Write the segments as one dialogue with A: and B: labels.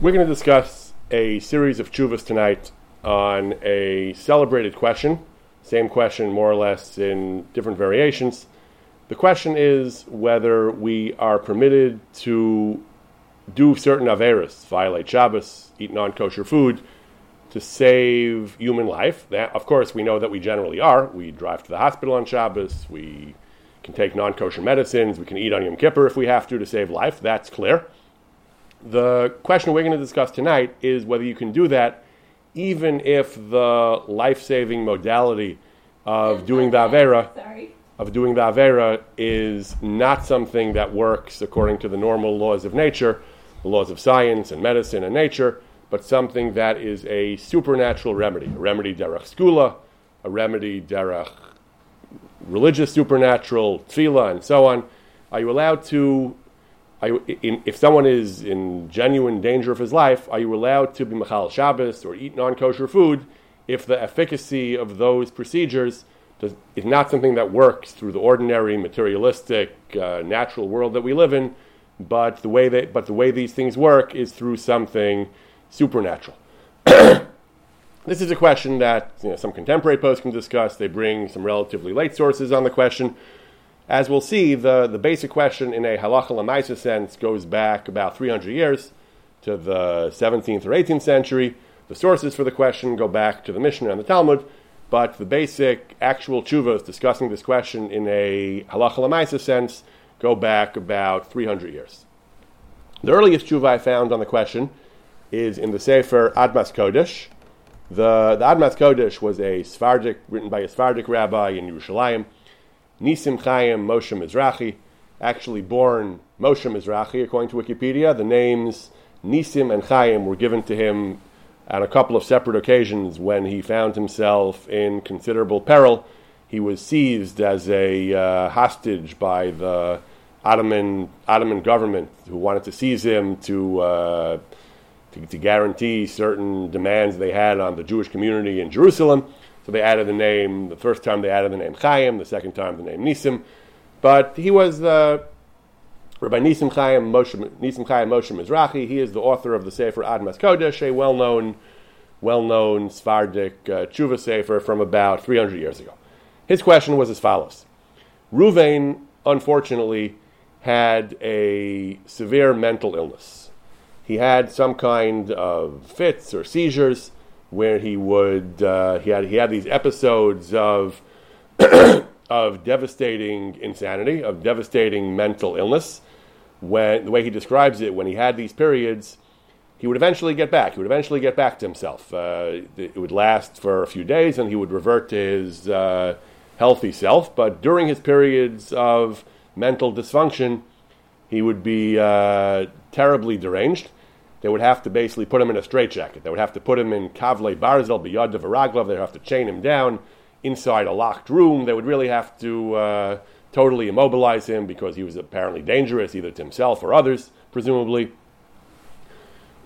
A: We're going to discuss a series of chuvas tonight on a celebrated question. Same question, more or less, in different variations. The question is whether we are permitted to do certain averas, violate Shabbos, eat non kosher food, to save human life. That, of course, we know that we generally are. We drive to the hospital on Shabbos, we can take non kosher medicines, we can eat on Yom Kippur if we have to to save life. That's clear. The question we're going to discuss tonight is whether you can do that even if the life-saving modality of doing the Avera
B: Sorry.
A: of doing the Avera is not something that works according to the normal laws of nature, the laws of science and medicine and nature, but something that is a supernatural remedy, a remedy derech skula, a remedy derech religious supernatural, tefillah, and so on. Are you allowed to you, in, if someone is in genuine danger of his life, are you allowed to be machal Shabbos or eat non-kosher food if the efficacy of those procedures does, is not something that works through the ordinary materialistic uh, natural world that we live in, but the way that but the way these things work is through something supernatural. this is a question that you know, some contemporary poskim discuss. They bring some relatively late sources on the question. As we'll see, the, the basic question in a halacha lemaisa sense goes back about 300 years to the 17th or 18th century. The sources for the question go back to the Mishnah and the Talmud, but the basic actual chuvas discussing this question in a halacha lemaisa sense go back about 300 years. The earliest tshuva I found on the question is in the Sefer Admas Kodesh. The, the Admas Kodesh was a Sephardic, written by a Sephardic rabbi in Yerushalayim. Nisim Chaim Moshe Mizrahi, actually born Moshe Mizrahi, according to Wikipedia. The names Nisim and Chaim were given to him on a couple of separate occasions when he found himself in considerable peril. He was seized as a uh, hostage by the Ottoman Ottoman government, who wanted to seize him to, uh, to to guarantee certain demands they had on the Jewish community in Jerusalem. So they added the name, the first time they added the name Chaim, the second time the name Nisim. But he was uh, Rabbi Nisim Chaim Moshe, Nisim Chaim Moshe Mizrahi. He is the author of the Sefer Admas Kodesh, a well-known, well-known Sephardic uh, tshuva sefer from about 300 years ago. His question was as follows: Ruvain, unfortunately, had a severe mental illness. He had some kind of fits or seizures where he would uh, he had he had these episodes of of devastating insanity, of devastating mental illness. When the way he describes it, when he had these periods, he would eventually get back. He would eventually get back to himself. Uh, it would last for a few days, and he would revert to his uh, healthy self. But during his periods of mental dysfunction, he would be uh, terribly deranged they would have to basically put him in a straitjacket. They would have to put him in kavle barzel biyad v'raglav. They would have to chain him down inside a locked room. They would really have to uh, totally immobilize him because he was apparently dangerous, either to himself or others, presumably.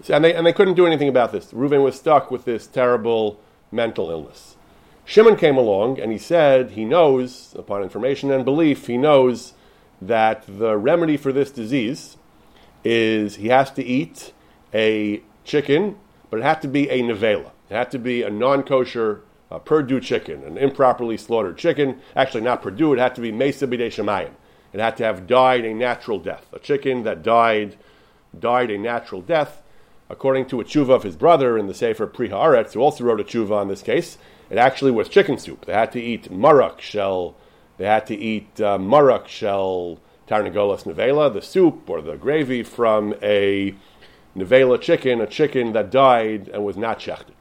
A: So, and, they, and they couldn't do anything about this. Reuven was stuck with this terrible mental illness. Shimon came along and he said he knows, upon information and belief, he knows that the remedy for this disease is he has to eat a chicken, but it had to be a nevela. It had to be a non-kosher uh, Perdue chicken, an improperly slaughtered chicken. Actually, not Perdue. It had to be Mesa B'dei Shemayim. It had to have died a natural death. A chicken that died died a natural death. According to a tshuva of his brother in the Sefer Pri Haaretz, who also wrote a tshuva on this case, it actually was chicken soup. They had to eat marak shell. They had to eat uh, shell tarnagolas nevela, the soup or the gravy from a nevela chicken, a chicken that died and was not shechted.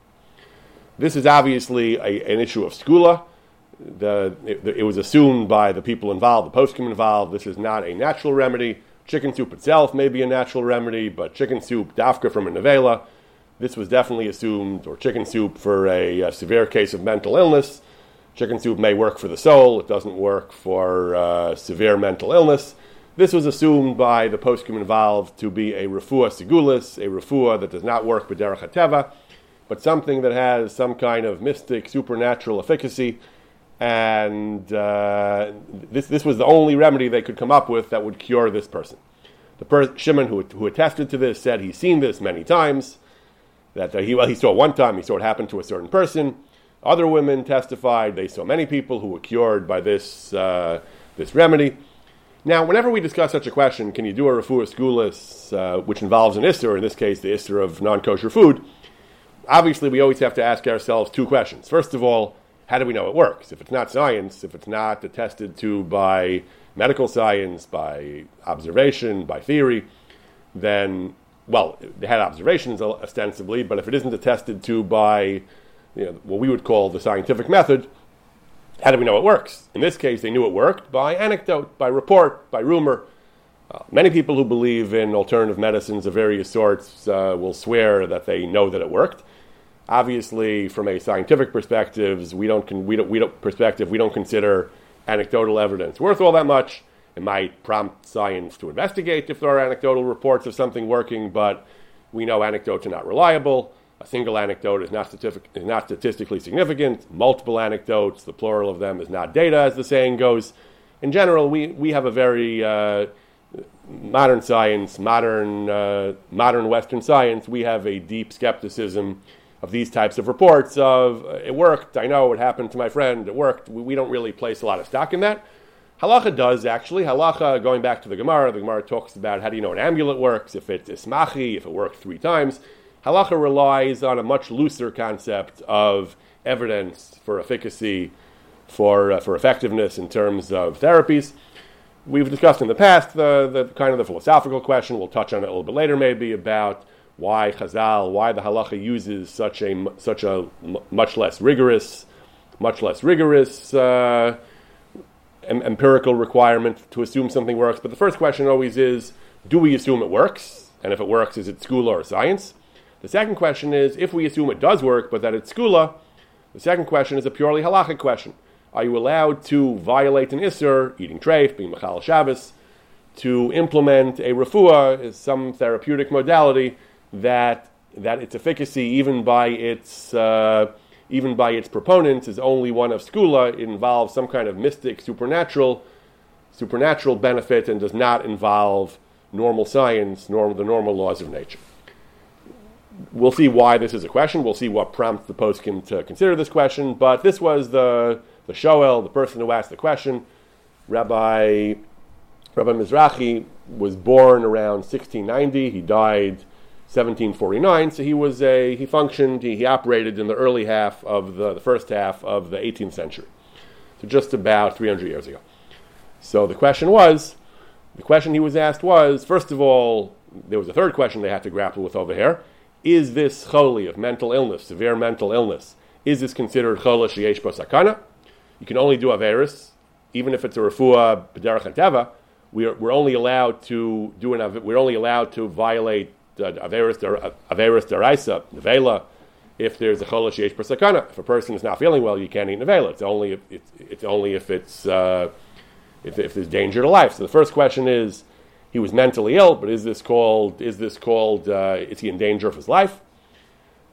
A: This is obviously a, an issue of skula. The, it, it, was assumed by the people involved, the poskim involved, this is not a natural remedy. Chicken soup itself may be a natural remedy, but chicken soup, dafka from a nevela, this was definitely assumed, or chicken soup for a, a, severe case of mental illness. Chicken soup may work for the soul, it doesn't work for uh, severe mental illness. This was assumed by the poskim involved to be a refuah sigulis, a refuah that does not work with derech hateva, but something that has some kind of mystic, supernatural efficacy. And uh, this, this was the only remedy they could come up with that would cure this person. The per- Shimon, who, who attested to this, said he's seen this many times. That he, well, he saw it one time, he saw it happen to a certain person. Other women testified they saw many people who were cured by this, uh, this remedy. Now, whenever we discuss such a question, can you do a refuah skulis, uh, which involves an isser, in this case, the isser of non kosher food? Obviously, we always have to ask ourselves two questions. First of all, how do we know it works? If it's not science, if it's not attested to by medical science, by observation, by theory, then, well, they had observations ostensibly, but if it isn't attested to by you know, what we would call the scientific method, how do we know it works? In this case, they knew it worked by anecdote, by report, by rumor. Uh, many people who believe in alternative medicines of various sorts uh, will swear that they know that it worked. Obviously, from a scientific we don't, con- we don't, we don't perspective we don't consider anecdotal evidence worth all that much. It might prompt science to investigate if there are anecdotal reports of something working, but we know anecdotes are not reliable. A single anecdote is not, statistic, is not statistically significant. Multiple anecdotes, the plural of them is not data, as the saying goes. In general, we, we have a very uh, modern science, modern, uh, modern Western science, we have a deep skepticism of these types of reports of uh, it worked, I know it happened to my friend, it worked. We, we, don't really place a lot of stock in that. Halacha does actually. Halacha, going back to the Gemara, the Gemara talks about how do you know an amulet works, if it's ismachi, if it worked three times. Halacha relies on a much looser concept of evidence for efficacy, for, uh, for effectiveness in terms of therapies. We've discussed in the past the, the kind of the philosophical question, we'll touch on it a little bit later maybe, about why Chazal, why the halacha uses such a such a much less rigorous, much less rigorous uh, em- empirical requirement to assume something works. But the first question always is, do we assume it works? And if it works, is it school or science? The second question is, if we assume it does work, but that it's skula, the second question is a purely halachic question. Are you allowed to violate an isser, eating treif, being machal Shabbos, to implement a refuah, some therapeutic modality that that its efficacy, even by its uh, even by its proponents, is only one of skula. It involves some kind of mystic, supernatural, supernatural benefit, and does not involve normal science, nor the normal laws of nature. We'll see why this is a question. We'll see what prompts the poskim to consider this question. But this was the the shoel, the person who asked the question, Rabbi Rabbi Mizrahi was born around 1690. He died 1749. So he was a he functioned he, he operated in the early half of the, the first half of the 18th century, so just about 300 years ago. So the question was, the question he was asked was first of all, there was a third question they had to grapple with over here: Is this choli of mental illness, severe mental illness? Is this considered chola sheyesh sakana? You can only do averis, even if it's a refuah b'derech teva. We're, we're only allowed to do an we're only allowed to violate Averis Daraisa, Nevela, if there's a Cholash Yesh Persakana. If a person is not feeling well, you can't eat Nevela. It's only if it's, it's only if it's uh, if, if there's danger to life. So the first question is, he was mentally ill, but is this called is this called uh, is he in danger of his life?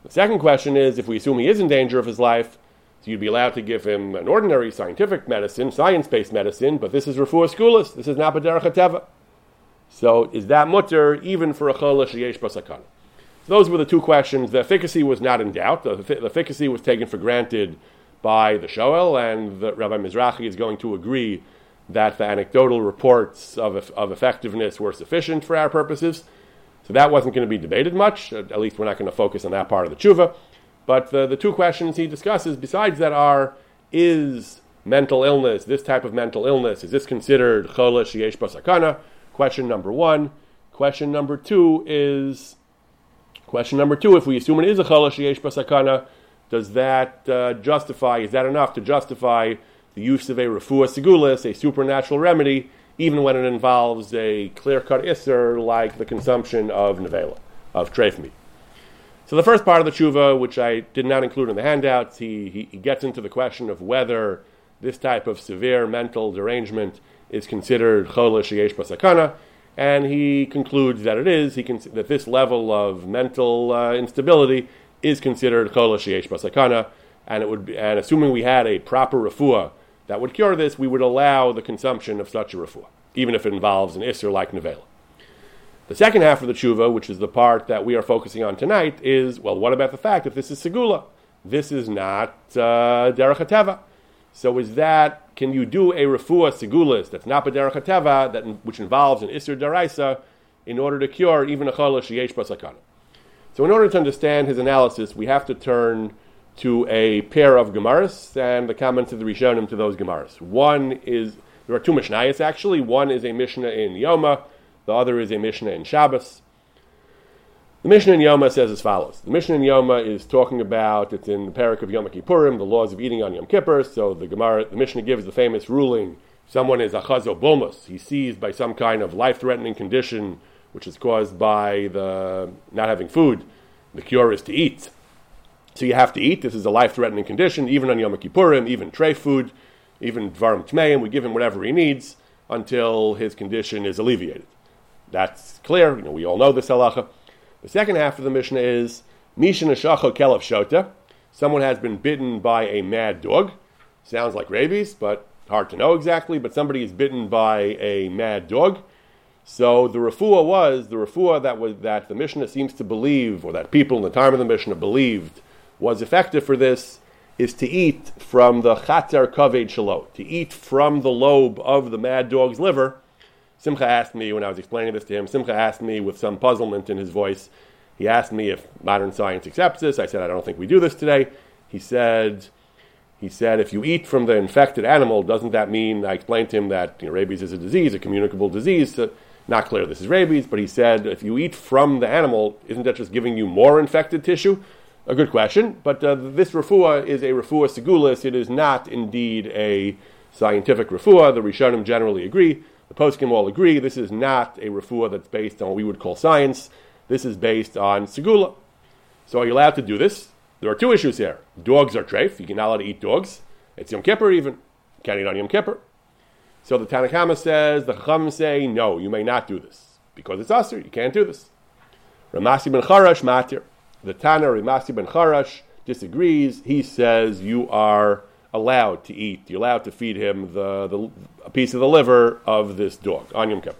A: The second question is, if we assume he is in danger of his life, so you'd be allowed to give him an ordinary scientific medicine, science-based medicine, but this is refuah skulis. This is not b'derech so is that mutter even for a chola sheyesh? Those were the two questions. The efficacy was not in doubt. The, the efficacy was taken for granted by the Shoel, and the Rabbi Mizrahi is going to agree that the anecdotal reports of, of effectiveness were sufficient for our purposes. So that wasn't going to be debated much. At least we're not going to focus on that part of the tshuva. But the, the two questions he discusses, besides that, are is mental illness, this type of mental illness, is this considered chola sheyesh basakana? Question number one. Question number two is question number two. If we assume it is a chalash yesh basakana, does that uh, justify? Is that enough to justify the use of a refuah segulis, a supernatural remedy, even when it involves a clear-cut isser like the consumption of nevela, of treif meat? So the first part of the tshuva, which I did not include in the handouts, he, he, he gets into the question of whether this type of severe mental derangement is considered cholish yesh basakana, and he concludes that it is. He cons- that this level of mental uh, instability is considered cholish yesh basakana, and it would be, and assuming we had a proper refuah that would cure this, we would allow the consumption of such a refuah, even if it involves an isser like nevela. The second half of the tshuva, which is the part that we are focusing on tonight, is well, what about the fact that this is segula? This is not uh, derech hateva. So is that can you do a refuah segulis that's not b'derech hateva, that which involves an isur daraisa, in order to cure even a chalash yesh basakana? So in order to understand his analysis, we have to turn to a pair of Gemaras and the comments of the Rishonim to those Gemaras. One is, there are two Mishnayos actually. One is a Mishnah in Yoma, the other is a Mishnah in Shabbos. The Mishnah in Yoma says as follows. The Mishnah in Yoma is talking about, it's in the parak of Yom Kippurim, the laws of eating on Yom Kippur. So the Gemara, the Mishnah gives the famous ruling, someone is achazo bulmus, he's seized by some kind of life-threatening condition which is caused by the not having food. The cure is to eat. So you have to eat. This is a life-threatening condition, even on Yom Kippurim, even tray food, even Dvarim Tmeim. We give him whatever he needs until his condition is alleviated. That's clear. You know, we all know this halacha. The second half of the Mishnah is Misha Neshacha Kelev Shota. Someone has been bitten by a mad dog. Sounds like rabies, but hard to know exactly. But somebody is bitten by a mad dog. So the refuah was the refuah that was that the Mishnah seems to believe, or that people in the time of the Mishnah believed, was effective for this, is to eat from the chater kaved shalot, to eat from the lobe of the mad dog's liver. Simcha asked me when I was explaining this to him. Simcha asked me with some puzzlement in his voice. He asked me if modern science accepts this. I said I don't think we do this today. He said. He said, if you eat from the infected animal, doesn't that mean? I explained to him that you know, rabies is a disease, a communicable disease. So not clear this is rabies, but he said if you eat from the animal, isn't that just giving you more infected tissue? A good question, but uh, this refuah is a refuah segulis. It is not indeed a scientific refuah. The Rishonim generally agree. The poskim all agree. This is not a refuah that's based on what we would call science. This is based on segula. So are you allowed to do this? There are two issues here. Dogs are treif. You're not allowed to eat dogs. It's Yom Kippur even. You can't eat on Yom Kippur. So the Tanakhama says, the Chacham say, no, you may not do this. Because it's Asr, you can't do this. Ramasi ben Charash matir. The Tana Ramasi ben Charash disagrees. He says you are allowed to eat, you're allowed to feed him the, the, a piece of the liver of this dog on Yom Kippur.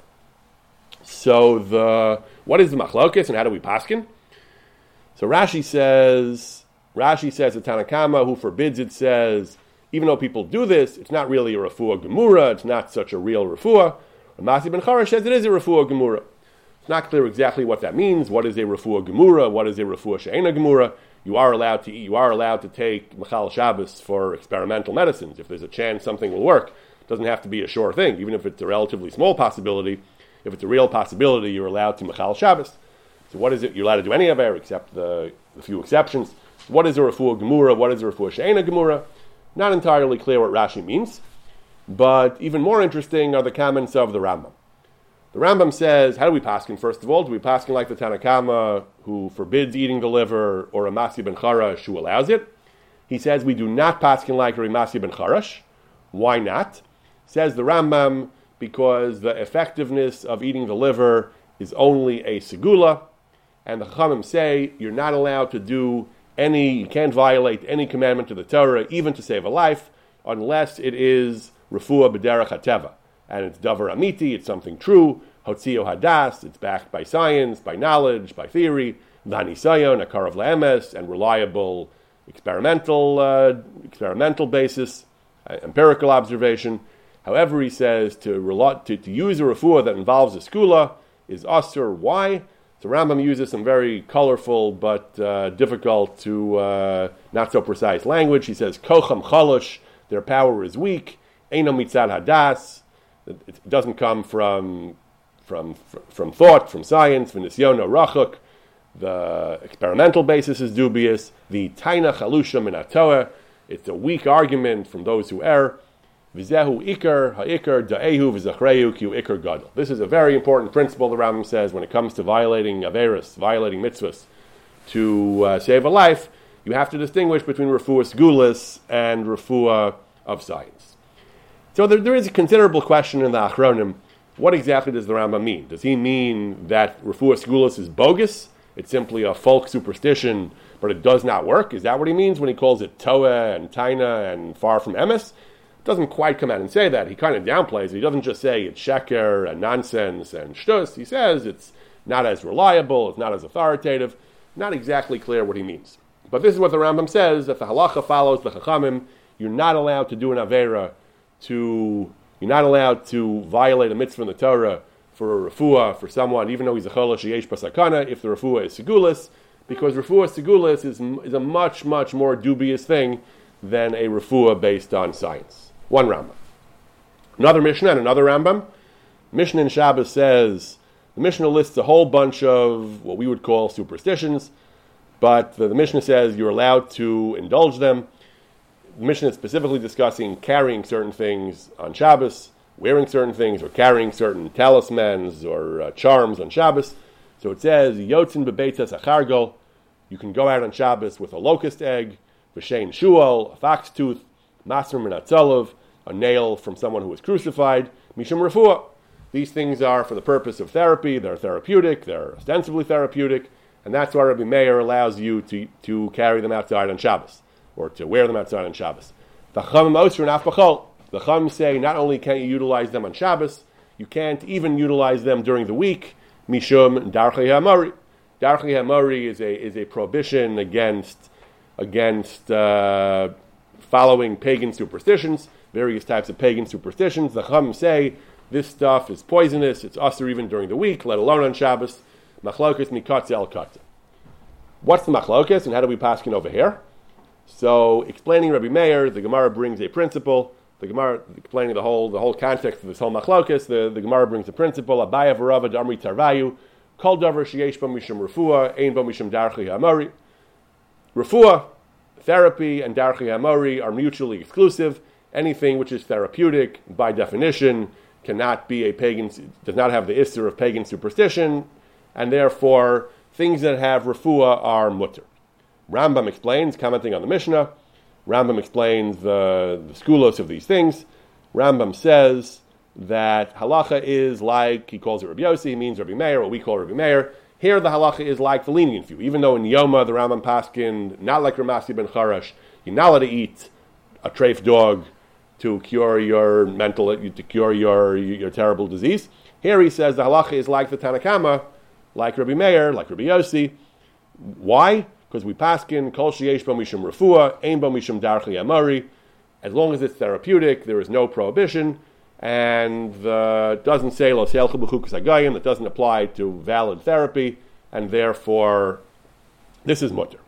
A: So the what is the machlokes and how do we paskin? So Rashi says Rashi says the Tanakama who forbids it says even though people do this, it's not really a refuah gemura. It's not such a real refuah. Masi ben Charash says it is a refuah gemura. It's not clear exactly what that means. What is a refuah gemura? What is a refuah she'ena gemura? You are allowed to eat, you are allowed to take machal Shabbos for experimental medicines. If there's a chance something will work, it doesn't have to be a sure thing. Even if it's a relatively small possibility, if it's a real possibility, you're allowed to machal Shabbos. So what is it? You're allowed to do any of it except the, the few exceptions. What is a refuah gemura? What is a refuah she'ena gemura? Not entirely clear what Rashi means, but even more interesting are the comments of the Rambam. The Rambam says, how do we paskin? First of all, do we paskin like the Tanakama who forbids eating the liver, or a Masi ben Charash who allows it? He says we do not paskin like a Masi ben Charash. Why not? Says the Rambam because the effectiveness of eating the liver is only a segula, and the Chachamim say you're not allowed to do any, you can't violate any commandment of the Torah, even to save a life, unless it is refuah b'derech hateva. And it's davar amiti, it's something true, hotzio hadas, it's backed by science, by knowledge, by theory, vanisayon, a karav le'emes, and reliable experimental, uh, experimental basis, uh, empirical observation. However, he says to, to, to use a refuah that involves a skula is asur. Why? So Rambam uses some very colorful but uh, difficult to uh, not so precise language. He says, Kocham chalosh, their power is weak. Eino mitzad hadas, it doesn't come from, from, from thought, from science, v'nisyono rachuk. The experimental basis is dubious. The taina chalusha minatoa, it's a weak argument from those who err. Vizehu ikar ha'ikar da'ehu v'zachreu ki ikar gadol. This is a very important principle. The Rambam says when it comes to violating averis, violating mitzvahs, to uh, save a life, you have to distinguish between refuah gulas and refuah of science. So there, there is a considerable question in the Achronim. What exactly does the Rambam mean? Does he mean that refuah gulas is bogus? It's simply a folk superstition, but it does not work. Is that what he means when he calls it toa and taina and far from emes? doesn't quite come out and say that. He kind of downplays it. He doesn't just say it's sheker and nonsense and shtus. He says it's not as reliable, it's not as authoritative. Not exactly clear what he means. But this is what the Rambam says that the halacha follows the chachamim. You're not allowed to do an avera to. You're not allowed to violate a mitzvah in the Torah for a refuah for someone, even though he's a cholash yesh pasakana, if the refuah is segulis, because refuah segulis is, is a much much more dubious thing than a refuah based on science. One Rambam. Another Mishnah and another Rambam. Mishnah in Shabbos says the Mishnah lists a whole bunch of what we would call superstitions, but the, the Mishnah says you're allowed to indulge them. Mishnah is specifically discussing carrying certain things on Shabbos, wearing certain things, or carrying certain talismans or uh, charms on Shabbos. So it says, Yotzin bebeitas achargol, you can go out on Shabbos with a locust egg, v'shein shuol, a fox tooth, masr minatzolov, a nail from someone who was crucified, mishum refuah. These things are for the purpose of therapy, they're therapeutic, they're ostensibly therapeutic, and that's why Rabbi Meir allows you to, to carry them outside on Shabbos, or to wear them outside on Shabbos. The Chum The Chum say not only can't you utilize them on Shabbos, you can't even utilize them during the week, Mishum Darchei Hamari. Darchei Hamari is a, is a prohibition against, against uh, following pagan superstitions, various types of pagan superstitions. The Chum say this stuff is poisonous, it's usher even during the week, let alone on Shabbos. Machlokas mikatze el katze. What's the machlokas and how do we pass it over here? So, explaining Rabbi Meir, the Gemara brings a principle. The Gemara explaining the whole the whole context of this whole machlokas. The, the Gemara brings a principle. Abaya v'rava d'amri tarvayu. Kol davar sheyesh ba mishum ein ba mishum darchi. Refuah, therapy, and darchi hamori are mutually exclusive. Anything which is therapeutic, by definition, cannot be a pagan, does not have the isser of pagan superstition, and therefore things that have refuah are mutter. Rambam explains, commenting on the Mishnah, Rambam explains the, the skulos of these things. Rambam says that halacha is like, he calls it Rabbi Yossi, he means Rabbi Meir, what we call Rabbi Meir. Here the halacha is like the lenient view. Even though in Yoma the Rambam Paskin, not like Ramasi ben Charash, you're not allowed to eat a treif dog to cure your mental, to cure your, your terrible disease. Here he says the halacha is like the Tanakama, like Rabbi Meir, like Rabbi Yossi. Why? Because we paskin kol sheyesh ba mishum refuah, ein ba mishum darchi amari. As long as it's therapeutic, there is no prohibition, and uh, doesn't say lo agayim. That doesn't apply to valid therapy, and therefore this is mutter.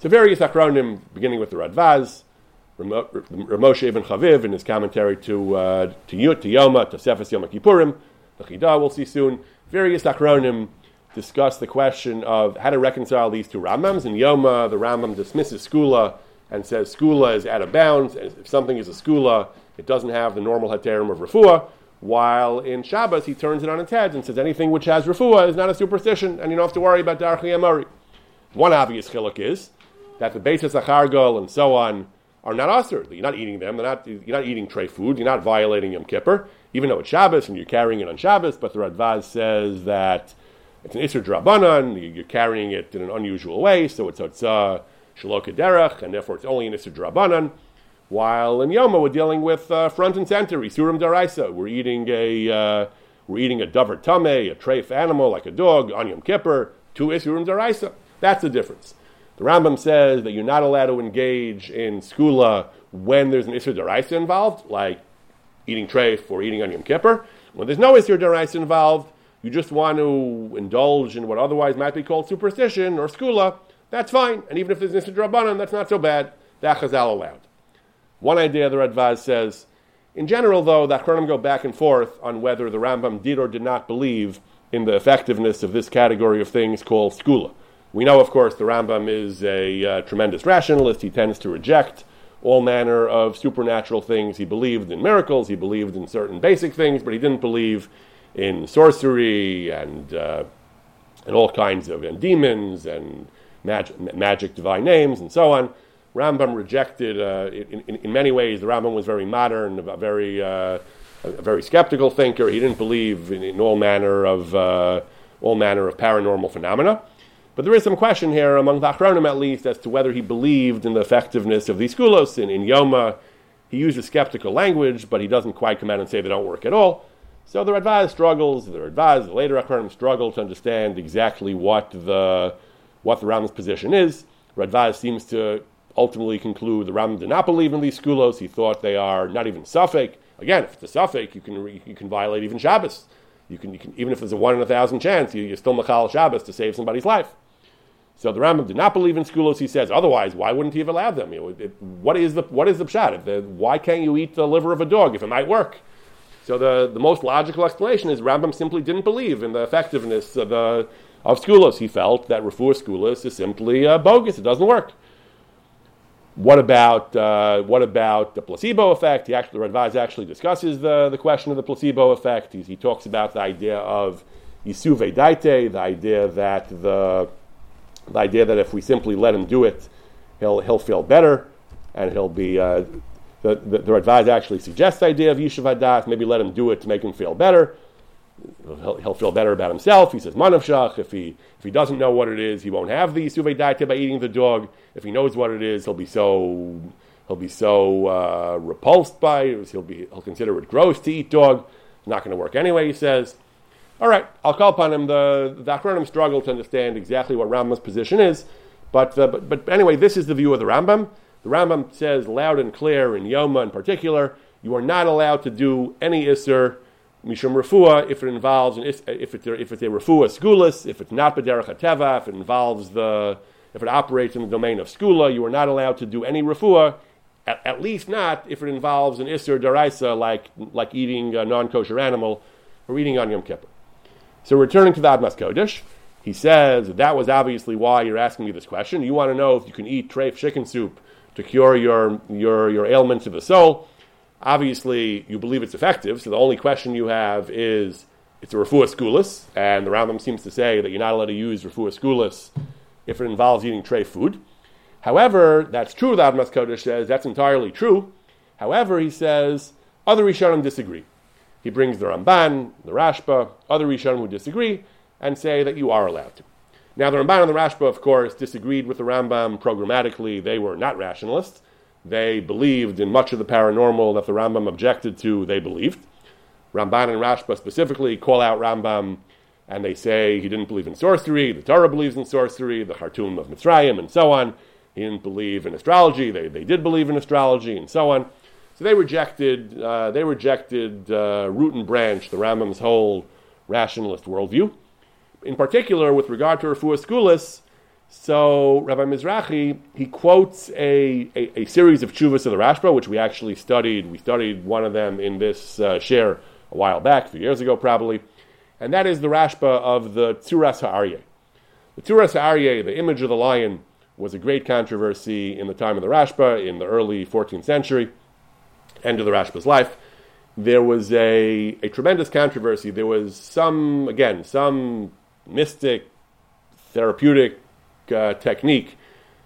A: So various Achronim beginning with the Radvaz. Ramoshe ibn Chaviv in his commentary to uh, to, Yut, to Yoma, to Sefes Yom Kippurim, the Chidah we'll see soon. Various Achronim discuss the question of how to reconcile these two Rambams. In Yoma, the Rambam dismisses Skula and says Skula is out of bounds. If something is a Skula, it doesn't have the normal heterim of Refuah. While in Shabbos, he turns it on its head and says anything which has Refuah is not a superstition, and you don't have to worry about Darchi Amari. One obvious chiluk is that the basis Achargol and so on are not usher. You're not eating them. They're not, you're not eating tray food. You're not violating Yom Kippur, even though it's Shabbos and you're carrying it on Shabbos. But the Radvaz says that it's an Isser Drabanan, you're carrying it in an unusual way, so it's a Shalok Derech, and therefore it's only an Isser Drabanan. While in Yoma we're dealing with uh, front and center, Isurim Daraisa. We're eating a uh, we're eating a davar tame, a treif animal like a dog on Yom Kippur, two Isurim Daraisa. That's the difference. The Rambam says that you're not allowed to engage in skula when there's an Isser Daraisa involved, like eating treif or eating on Yom Kippur. When there's no Isser Daraisa involved, you just want to indulge in what otherwise might be called superstition or skula, that's fine. And even if there's Nisr Drabanan, that's not so bad. That Chazal allowed. One idea the Radvaz says, in general, though, that Chronim go back and forth on whether the Rambam did or did not believe in the effectiveness of this category of things called skula. We know, of course, the Rambam is a uh, tremendous rationalist. He tends to reject all manner of supernatural things. He believed in miracles, he believed in certain basic things, but he didn't believe in sorcery and uh, and all kinds of and demons and magic, magic divine names and so on. Rambam rejected, uh, in, in, in, many ways, the Rambam was very modern, a very, uh, a very skeptical thinker. He didn't believe in, in all manner of uh, all manner of paranormal phenomena. But there is some question here among the Achronim, at least, as to whether he believed in the effectiveness of these skulos. In, in Yoma, he uses skeptical language, but he doesn't quite come out and say they don't work at all. So the Radvaz struggles, the Radvaz, the later Achronim struggle to understand exactly what the what the Rambam's position is. Radvaz seems to ultimately conclude the Rambam did not believe in these skulos. He thought they are not even suffix. Again, if it's a suffix, you can you can violate even Shabbos. You can, you can even if there's a one in a thousand chance, you, are still machal Shabbos to save somebody's life. So the Rambam did not believe in skulos. He says otherwise, why wouldn't he have allowed them? Know, it, what is the what is the pshat? The, why can't you eat the liver of a dog if it might work? So the, the most logical explanation is Rambam simply didn't believe in the effectiveness of the of. He felt that refuah skulos is simply uh, bogus. It doesn't work. What about uh, what about the placebo effect? He actually, Radvaz actually discusses the, the question of the placebo effect. He, he talks about the idea of yisuve daite, the idea that the the idea that if we simply let him do it, he'll he'll feel better, and he'll be. Uh, the, the, the actually suggests the idea of hadas. Maybe let him do it to make him feel better. He'll, he'll, feel better about himself. He says manavshach. If he if he doesn't know what it is, he won't have the yisuve daite by eating the dog. If he knows what it is, he'll be so he'll be so uh, repulsed by it. He'll be he'll consider it gross to eat dog. It's not going to work anyway. He says. All right, I'll call upon him. The the Achronim struggle to understand exactly what Rambam's position is, but, uh, but but anyway, this is the view of the Rambam. The Rambam says loud and clear in Yoma in particular, you are not allowed to do any Isser Mishum Refuah if it involves an, if it's if it's a Refuah Skulis, if it's not Bederach HaTeva, if it involves the if it operates in the domain of skula, you are not allowed to do any refuah, at, at least not if it involves an isser daraisa, like, like eating a non kosher animal or eating on Yom Kippur. So returning to the Admas Kodesh, he says that was obviously why you're asking me this question. You want to know if you can eat treif chicken soup to cure your, your, your ailment of the soul. Obviously, you believe it's effective, so the only question you have is it's a refuah skulis, and the Rambam seems to say that you're not allowed to use refuah skulis if it involves eating treif food. However, that's true, the Admas Kodesh says, that's entirely true. However, he says, other Rishonim disagree. He brings the Ramban, the Rashba, other Rishonim who disagree, and say that you are allowed to. Now, the Ramban and the Rashba, of course, disagreed with the Rambam programmatically. They were not rationalists. They believed in much of the paranormal that the Rambam objected to, they believed. Ramban and Rashba specifically call out Rambam and they say he didn't believe in sorcery, the Torah believes in sorcery, the Khartoum of Mitzrayim, and so on. He didn't believe in astrology, they, they did believe in astrology, and so on. So they rejected, uh, they rejected uh, root and branch, the Rambam's whole rationalist worldview. In particular, with regard to Refuah Skulis, so Rabbi Mizrahi, he quotes a, a, a, series of chuvas of the Rashba, which we actually studied. We studied one of them in this uh, shiur a while back, a few years ago probably and that is the Rashba of the Tzuras Ha'aryeh. The Tzuras Ha'aryeh, the image of the lion, was a great controversy in the time of the Rashba, in the early 14th century, end of the Rashba's life. There was a, a tremendous controversy. There was some, again, some mystic, therapeutic uh, technique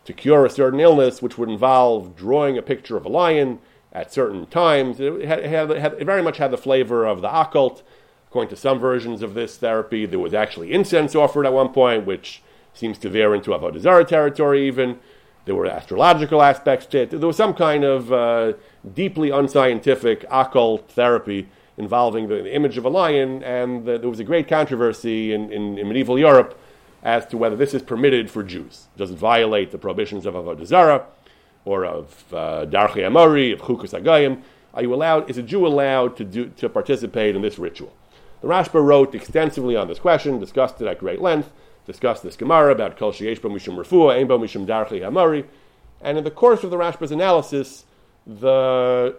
A: to cure a certain illness, which would involve drawing a picture of a lion at certain times. It, had, it, had, it very much had the flavor of the occult According to some versions of this therapy, there was actually incense offered at one point, which seems to veer into Avodah Zarah territory even. There were astrological aspects to it. There was some kind of uh, deeply unscientific occult therapy involving the, the, image of a lion, and the, there was a great controversy in, in, in, medieval Europe as to whether this is permitted for Jews. Does it violate the prohibitions of Avodah Zarah or of uh, Darchei Amori, of Chukas Agayim? Are you allowed? Is a Jew allowed to do to participate in this ritual? The Rashba wrote extensively on this question, discussed it at great length, discussed this Gemara about Kol Sheyesh Mishum Refuah, Ein Mishum Darchi Hamari, and in the course of the Rashba's analysis, the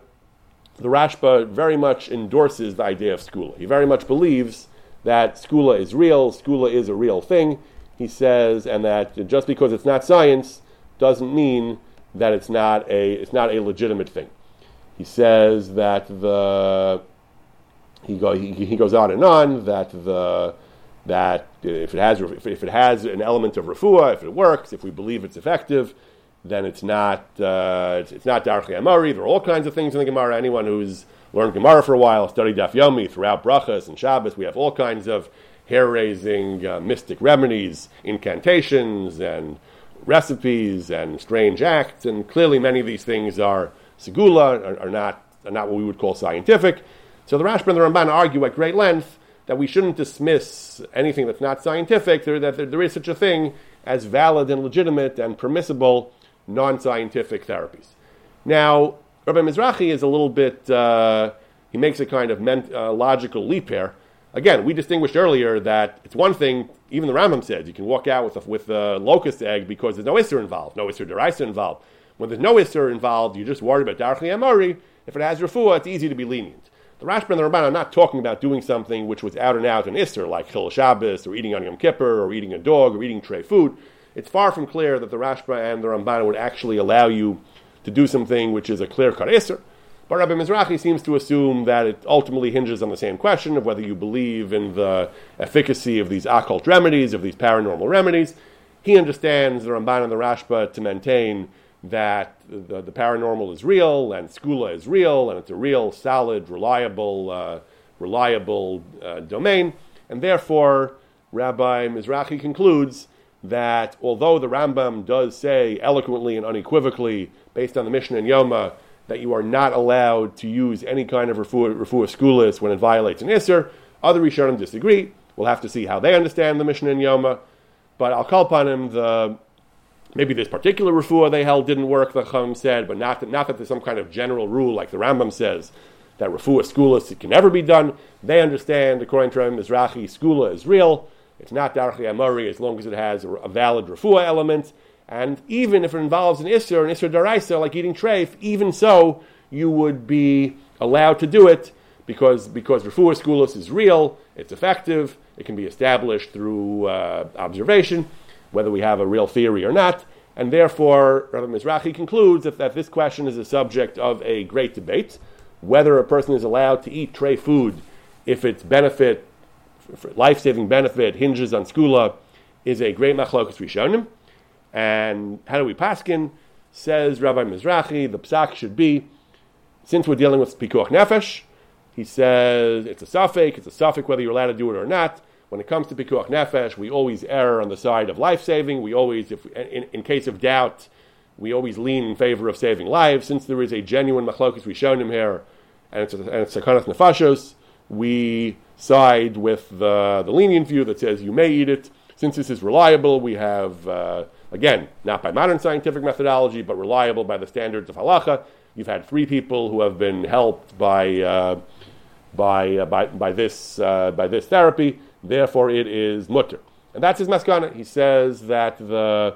A: the Rashba very much endorses the idea of skula. He very much believes that skula is real, skula is a real thing. He says, and that just because it's not science doesn't mean that it's not a it's not a legitimate thing. He says that the he, go, he, he goes on and on that the that if it has if, it has an element of refuah, if it works, if we believe it's effective, then it's not uh, it's, it's, not Darchei Amari. There are all kinds of things in the Gemara. Anyone who's learned Gemara for a while, studied Daf Yomi throughout Brachas and Shabbos, we have all kinds of hair-raising uh, mystic remedies, incantations, and recipes and strange acts. And clearly, many of these things are segula, are, are not are not what we would call scientific. So the Rashba and the Ramban argue at great length that we shouldn't dismiss anything that's not scientific, there, that there, there is such a thing as valid and legitimate and permissible non scientific therapies. Now, Rabbi Mizrahi is a little bit, uh, he makes a kind of ment- uh, logical leap here. Again, we distinguished earlier that it's one thing, even the Rambam says, you can walk out with a, with a locust egg because there's no Isser involved, no Isser Deraisa involved. When there's no Isser involved, you're just worried about Darchi Amori. If it has refuah, it's easy to be lenient. The Rashba and the Ramban are not talking about doing something which was out and out an Isser, like Chil Shabbos, or eating on Yom Kippur, or eating a dog, or eating tray food. It's far from clear that the Rashba and the Ramban would actually allow you to do something which is a clear cut. But Rabbi Mizrahi seems to assume that it ultimately hinges on the same question of whether you believe in the efficacy of these occult remedies, of these paranormal remedies. He understands the Ramban and the Rashba to maintain that the, the paranormal is real and skula is real and it's a real, solid, reliable, uh, reliable uh, domain. And therefore, Rabbi Mizrahi concludes that although the Rambam does say eloquently and unequivocally, based on the Mishnah and Yoma, that you are not allowed to use any kind of refuah, refuah when it violates an Isser. Other Rishonim disagree. We'll have to see how they understand the Mishnah and Yoma. But I'll call upon him the maybe this particular refuah they held didn't work, the Chum said, but not that, not that there's some kind of general rule like the Rambam says that refuah skulas can never be done. They understand, according to Mizrahi, skula is real. It's not darchi amari as long as it has a, valid refuah element. And even if it involves an Isser, an Isser Daraisa, like eating treif, even so, you would be allowed to do it because, because Refuah Skulos is real, it's effective, it can be established through uh, observation, whether we have a real theory or not. And therefore, Rabbi Mizrahi concludes that, that this question is a subject of a great debate whether a person is allowed to eat tray food if its benefit, life saving benefit, hinges on skula, is a great machlokas rishonim. And how do we paskin? Says Rabbi Mizrahi, the psak should be, since we're dealing with pikuach nefesh, he says it's a suffix, it's a suffix whether you're allowed to do it or not. When it comes to pikuach nefesh, we always err on the side of life saving. We always, if in, in, case of doubt, we always lean in favor of saving lives. Since there is a genuine machlokas him here, and it's a, and it's a nefashos, we side with the, the lenient view that says you may eat it. Since this is reliable, we have. Uh, Again, not by modern scientific methodology, but reliable by the standards of halacha. You've had three people who have been helped by, uh, by, uh, by, by, this, uh, by this therapy. Therefore, it is mutter. And that's his maskana. He says that the,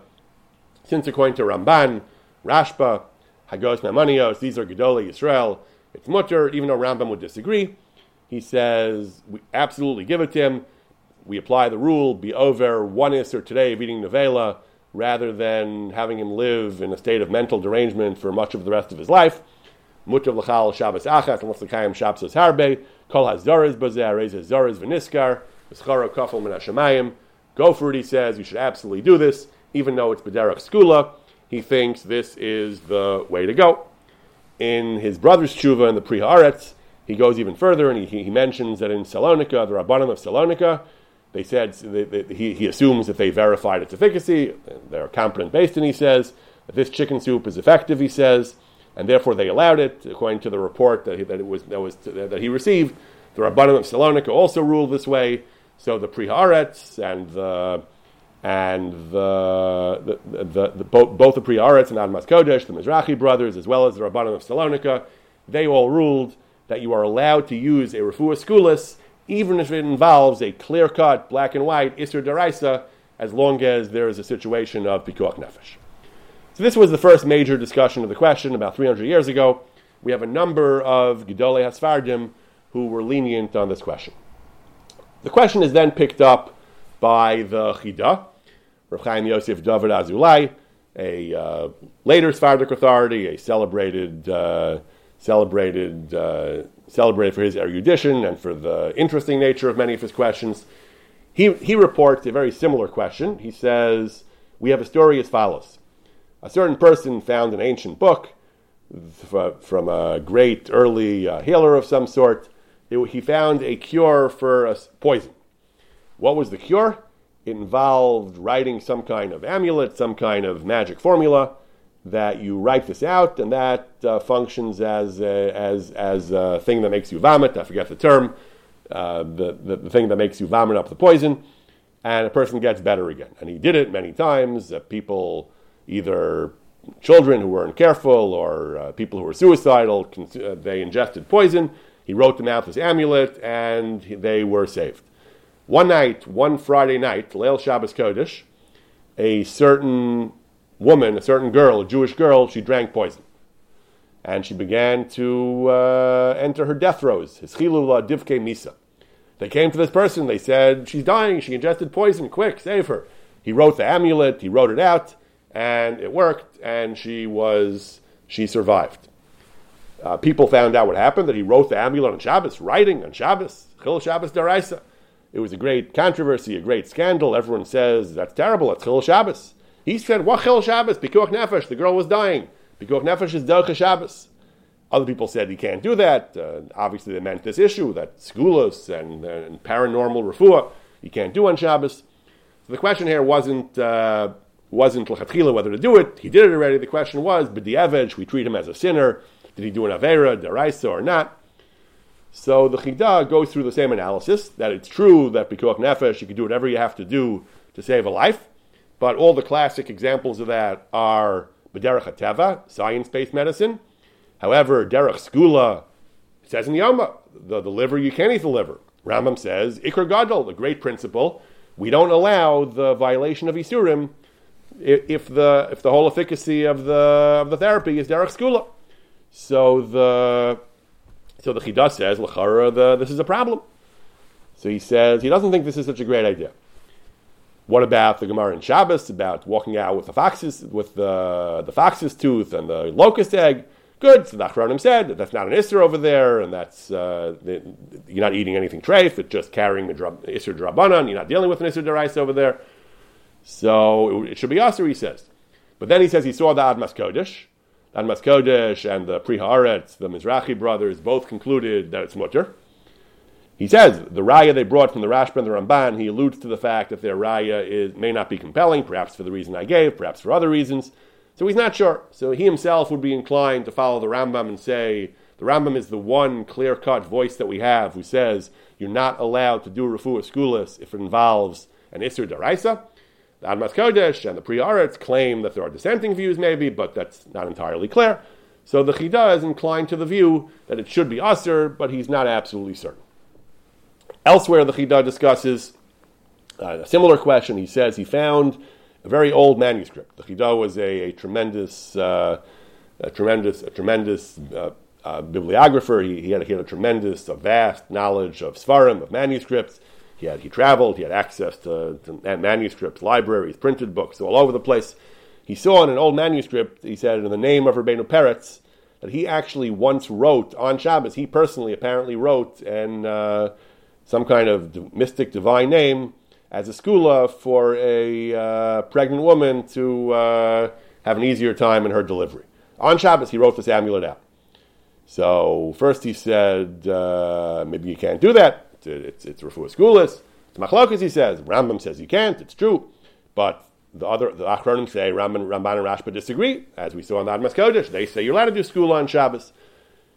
A: since according to Ramban, Rashba, Hagahos Maimonios, these are Gedolei Yisrael, it's mutter, even though Rambam would disagree. He says, we absolutely give it to him. We apply the rule, be over one is or today of eating nevela rather than having him live in a state of mental derangement for much of the rest of his life. Mutav l'chal Shabbos achas unless the kayim Shabbos harbe kol hazaras bazeh reis hazaras v'niskar v'schara kafel min hashemayim. Go for it, he says. You should absolutely do this, even though it's bederach skula. He thinks this is the way to go. In his brother's tshuva in the Pri Haaretz, he goes even further and he, he mentions that in Salonika, the Rabbanim of Salonika, they said they, they, he, he assumes that they verified its efficacy. They're competent based, and he says that this chicken soup is effective. He says, and therefore they allowed it, according to the report that he, that it was that was that he received. The Rabbanim of Salonika also ruled this way. So the Pri Haaretz and the and the, the, the, the both, both the Pri Haaretz and Admas Kodesh, the Mizrahi brothers, as well as the Rabbanim of Salonika, they all ruled that you are allowed to use a refuah skulis even if it involves a clear cut, black and white, Isser Daraisa, as long as there is a situation of Pikuach Nefesh. So, this was the first major discussion of the question about 300 years ago. We have a number of Gedolei Hasfardim who were lenient on this question. The question is then picked up by the Chida, Rav Chaim Yosef David Azulai, a uh, later Sephardic authority, a celebrated, uh, celebrated uh, celebrated for his erudition and for the interesting nature of many of his questions. He, he reports a very similar question. He says, We have a story as follows A certain person found an ancient book from a great early uh, healer of some sort. It, he found a cure for a poison. What was the cure? It involved writing some kind of amulet, some kind of magic formula, that you write this out, and that uh, functions as a, as as a thing that makes you vomit. I forget the term. Uh, the, the, the thing that makes you vomit up the poison, and a person gets better again. And he did it many times. Uh, people, either children who weren't careful or uh, people who were suicidal, uh, they ingested poison. He wrote them out this amulet, and they were saved. One night, one Friday night, Leil Shabbos Kodesh, a certain woman, a certain girl, a Jewish girl, she drank poison. And she began to uh, enter her death throes. Hischilula divke misa. They came to this person, they said, She's dying, she ingested poison, quick, save her. He wrote the amulet, he wrote it out, and it worked, and she was, she survived. Uh, people found out what happened, that he wrote the amulet on Shabbos, writing on Shabbos, Chil Shabbos Daraisa. It was a great controversy, a great scandal. Everyone says, that's terrible, that's Chil Shabbos. He said, what Chil Shabbos? Pikuach Nefesh, the girl was dying. Pikuach Nefesh is Derech Shabbos. Other people said he can't do that. Uh, obviously, they meant this issue that skulos and, and paranormal refuah he can't do on Shabbos. So the question here wasn't uh, wasn't lechatchila whether to do it. He did it already. The question was b'di'eved, we treat him as a sinner. Did he do an avera, deraisa, or not? So the Chida goes through the same analysis that it's true that pikuach nefesh you can do whatever you have to do to save a life, but all the classic examples of that are b'derech hateva, science-based medicine However, Derech Skula says in the Yoma, the, the liver, you can't eat the liver. Rambam says, Iker Gadol, the great principle, we don't allow the violation of Isurim if, the, if the whole efficacy of the, of the therapy is Derech Skula. So the, so the Chidah says, L'chara, the, this is a problem. So he says, he doesn't think this is such a great idea. What about the Gemara in Shabbos about walking out with the foxes, with the the fox's tooth and the locust egg? Good. So the Achronim said that that's not an Isser over there, and that's uh, you're not eating anything treif. It's just carrying the drab, Isser Drabanan. You're not dealing with an Isser Derais over there. So it, it should be Aser, he says. But then he says he saw the Admas Kodesh. Admas Kodesh and the Pri Haaretz, the Mizrahi brothers, both concluded that it's mutter. He says the raya they brought from the Rashba and the Ramban, he alludes to the fact that their raya is, may not be compelling, perhaps for the reason I gave, perhaps for other reasons. So he's not sure. So he himself would be inclined to follow the Rambam and say the Rambam is the one clear cut voice that we have who says you're not allowed to do refuah skulis if it involves an Isser Daraisa. The Admas Kodesh and the Pri Haaretz claim that there are dissenting views, maybe, but that's not entirely clear. So the Chida is inclined to the view that it should be Asr, but he's not absolutely certain. Elsewhere, the Chida discusses uh, a similar question. He says he found a very old manuscript. The Chidah was a, a tremendous, uh, a tremendous, a tremendous uh, uh, bibliographer. He, he, had, he had a tremendous, a vast knowledge of svarim, of manuscripts. He had he traveled. He had access to, to manuscripts, libraries, printed books all over the place. He saw in an old manuscript, he said, in the name of Rabbeinu Peretz, that he actually once wrote on Shabbos. He personally apparently wrote and uh, some kind of mystic divine name as a skula for a uh, pregnant woman to uh, have an easier time in her delivery. On Shabbos, he wrote this amulet out. So first he said, uh, maybe you can't do that. It's, it's, it's. It's machlokas, he says. Rambam says you can't. It's true. But the other, the Achronim say, Ramban, Ramban and Rashba disagree, as we saw in the Admas Kodesh. They say you're allowed to do school on Shabbos.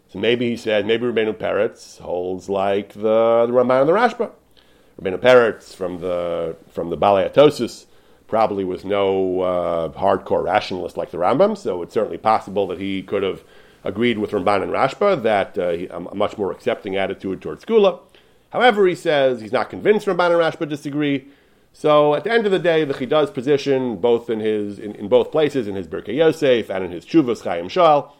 A: So maybe he said, maybe Rabbeinu Peretz holds like the, the Ramban and the Rashba. Rabbeinu Peretz from the from the Balei probably was no uh, hardcore rationalist like the Rambam, so it's certainly possible that he could have agreed with Ramban and Rashba that uh, he, a much more accepting attitude towards Skula. However, he says he's not convinced Ramban and Rashba disagree. So at the end of the day, the Chidah's position, both in his in, in both places, in his Birkei Yosef and in his Chuvas Chaim Sha'al,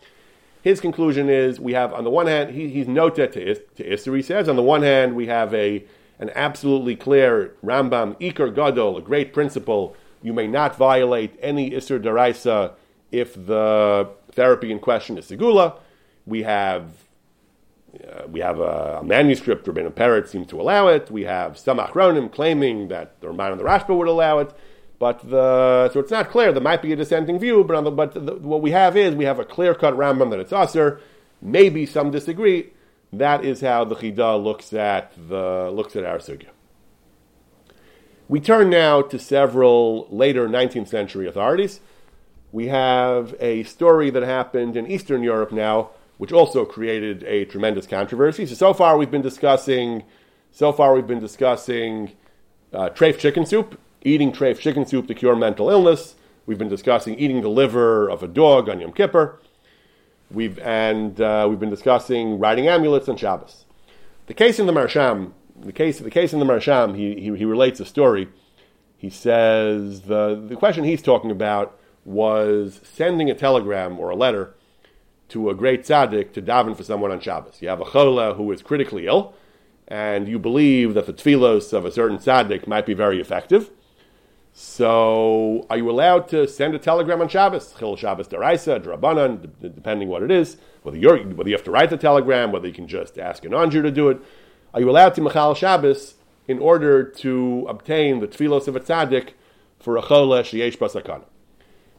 A: his conclusion is we have on the one hand he, he's noted to, to Isser. He says on the one hand we have a an absolutely clear Rambam Iker Gadol, a great principle. You may not violate any Isser Daraisa if the therapy in question is Segula. We have uh, we have a, a manuscript, Rabbeinu Peretz seems to allow it. We have some Achronim claiming that the Ramban and the Rashba would allow it. But the, so it's not clear. There might be a dissenting view, but, the, but the, what we have is we have a clear cut Rambam that it's Aser. Maybe some disagree. That is how the Chida looks at the looks at our sugya. We turn now to several later 19th century authorities. we have a story that happened in Eastern Europe now, which also created a tremendous controversy. So, so far we've been discussing, so far we've been discussing uh, treif chicken soup, eating treif chicken soup to cure mental illness. We've been discussing eating the liver of a dog on Yom Kippur. We've, and uh, we've been discussing writing amulets on Shabbos. The case in the Maharsham, the case, the case in the Maharsham, he, he, he relates a story. He says the, the question he's talking about was sending a telegram or a letter to a great tzaddik to daven for someone on Shabbos. You have a chola who is critically ill, and you believe that the tefillos of a certain tzaddik might be very effective. So, are you allowed to send a telegram on Shabbos? Chil Shabbos deraisa, drabanan, depending what it is. Whether, you're, whether you have to write the telegram, whether you can just ask an non-Jew to do it. Are you allowed to machal Shabbos in order to obtain the tefillos of a tzaddik for a chola sheyesh basakana?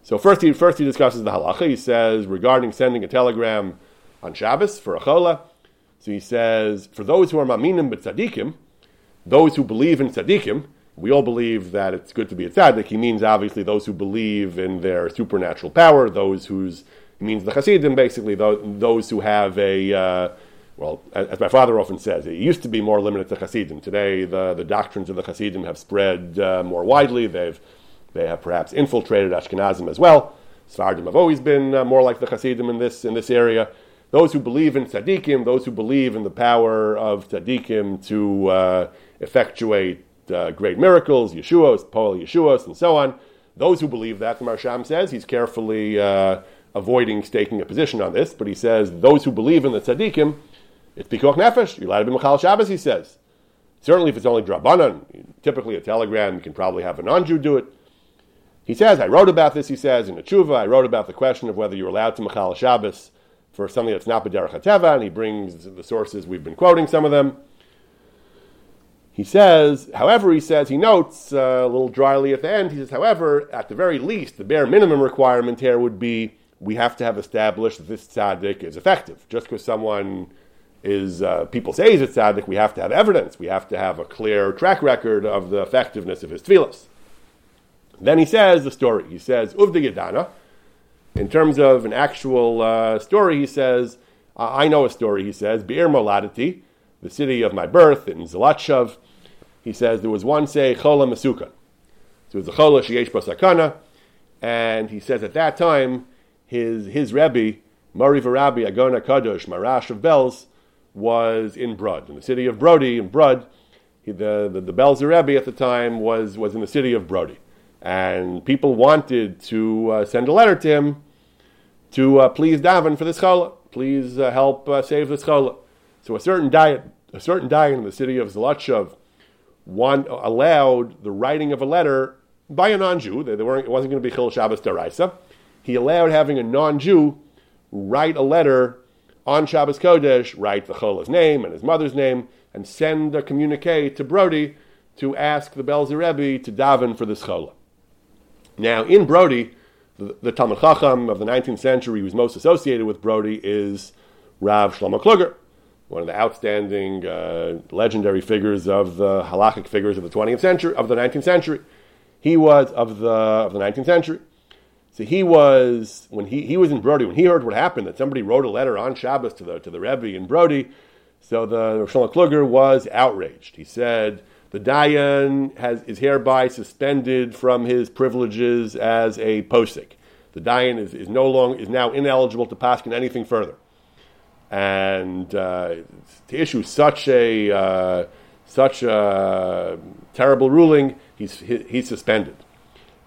A: So first he, first he discusses the halacha. He says regarding sending a telegram on Shabbos for a chola. So he says, for those who are maminim but tzaddikim, those who believe in tzaddikim, we all believe that it's good to be a tzaddik. He means obviously those who believe in their supernatural power, those whose he means the Hasidim, basically those, those who have a uh, well, as my father often says, it used to be more limited to Hasidim. Today, the, the doctrines of the Hasidim have spread uh, more widely. They've they have perhaps infiltrated Ashkenazim as well. Sephardim have always been uh, more like the Hasidim in this in this area. Those who believe in tzaddikim, those who believe in the power of tzaddikim to uh, effectuate uh, great miracles, Yeshuos, Paul Yeshuos, and so on. Those who believe that, the Maharsham says, he's carefully uh, avoiding staking a position on this, but he says those who believe in the tzaddikim, it's pikuach nefesh. You're allowed to be machal Shabbos, he says. Certainly, if it's only drabanan, typically a telegram, you can probably have a non-Jew do it. He says, I wrote about this, he says, in a tshuva, I wrote about the question of whether you're allowed to machal Shabbos for something that's not b'derech and he brings the sources, we've been quoting some of them. He says, however, he says, he notes uh, a little dryly at the end, he says, however, at the very least, the bare minimum requirement here would be we have to have established that this tzaddik is effective. Just because someone is, uh, people say he's a tzaddik, we have to have evidence. We have to have a clear track record of the effectiveness of his tefillas. Then he says the story. He says, Uvdi. In terms of an actual uh, story, he says, I know a story, he says, Be'er Moladati, the city of my birth in Zalatshav. He says there was one say Chola Masukan. So it was a Chola Sheyesh Basakana. And he says at that time, his, his Rebbe, Mari Varabi Agona Kadosh, Marash of Belz, was in Brod, in the city of Brody, in Brod. He, the, the, the Belzer Rebbe at the time was, was in the city of Brody. And people wanted to uh, send a letter to him to uh, please daven for this schola, please uh, help uh, save this schola. So a certain dayan, a certain dayan in the city of Zlotchov, one allowed the writing of a letter by a non-Jew. They, weren't, it wasn't going to be Chil Shabbos Daraisa. He allowed having a non-Jew write a letter on Shabbos Kodesh, write the Chola's name and his mother's name, and send a communique to Brody to ask the Belzer Rebbe to daven for the Schola. Now, in Brody, the, the Talmud Chacham of the 19th century who's most associated with Brody is Rav Shlomo Kluger, one of the outstanding, uh, legendary figures of the halachic figures of the 20th century, of the 19th century. He was of the of the 19th century. So he was when he, he was in Brody when he heard what happened that somebody wrote a letter on Shabbos to the to the Rebbe in Brody. So the Shlomo Kluger was outraged. He said the Dayan has, is hereby suspended from his privileges as a posik. The Dayan is, is no longer is now ineligible to paskin anything further. And uh, to issue such a uh, such a terrible ruling, he's he, he's suspended.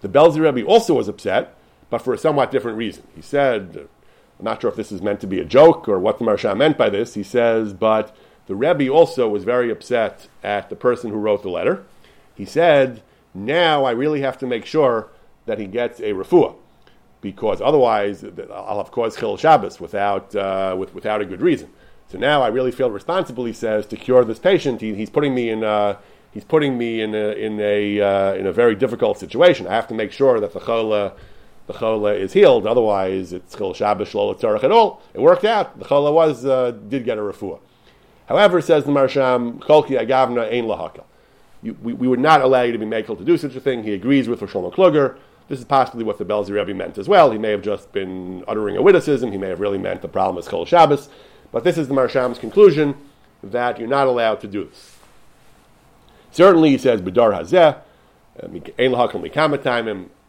A: The Belzer Rebbe also was upset, but for a somewhat different reason. He said, I'm not sure if this is meant to be a joke or what the Maharsham meant by this. He says, but the Rebbe also was very upset at the person who wrote the letter. He said, Now I really have to make sure that he gets a refuah, because otherwise I'll have caused Chil Shabbos without, uh, with, without a good reason. So now I really feel responsible, he says, to cure this patient. He, he's putting me in. Uh, he's putting me in a, in a, uh, in a very difficult situation. I have to make sure that the chola, the chola is healed. Otherwise, it's chil Shabbos shlo tzarech at all. It worked out. The chola was uh, did get a refuah. However, says the Maharsham, Cholki Agavna Ein Lahakal. We, we would not allow you to be makel to do such a thing. He agrees with Shlomo Kluger This is possibly what the Belzer Rebbe meant as well. He may have just been uttering a witticism. He may have really meant the problem is Chol Shabbos. But this is the Maharsham's conclusion that you're not allowed to do this. Certainly, he says, B'dar Hazeh, uh,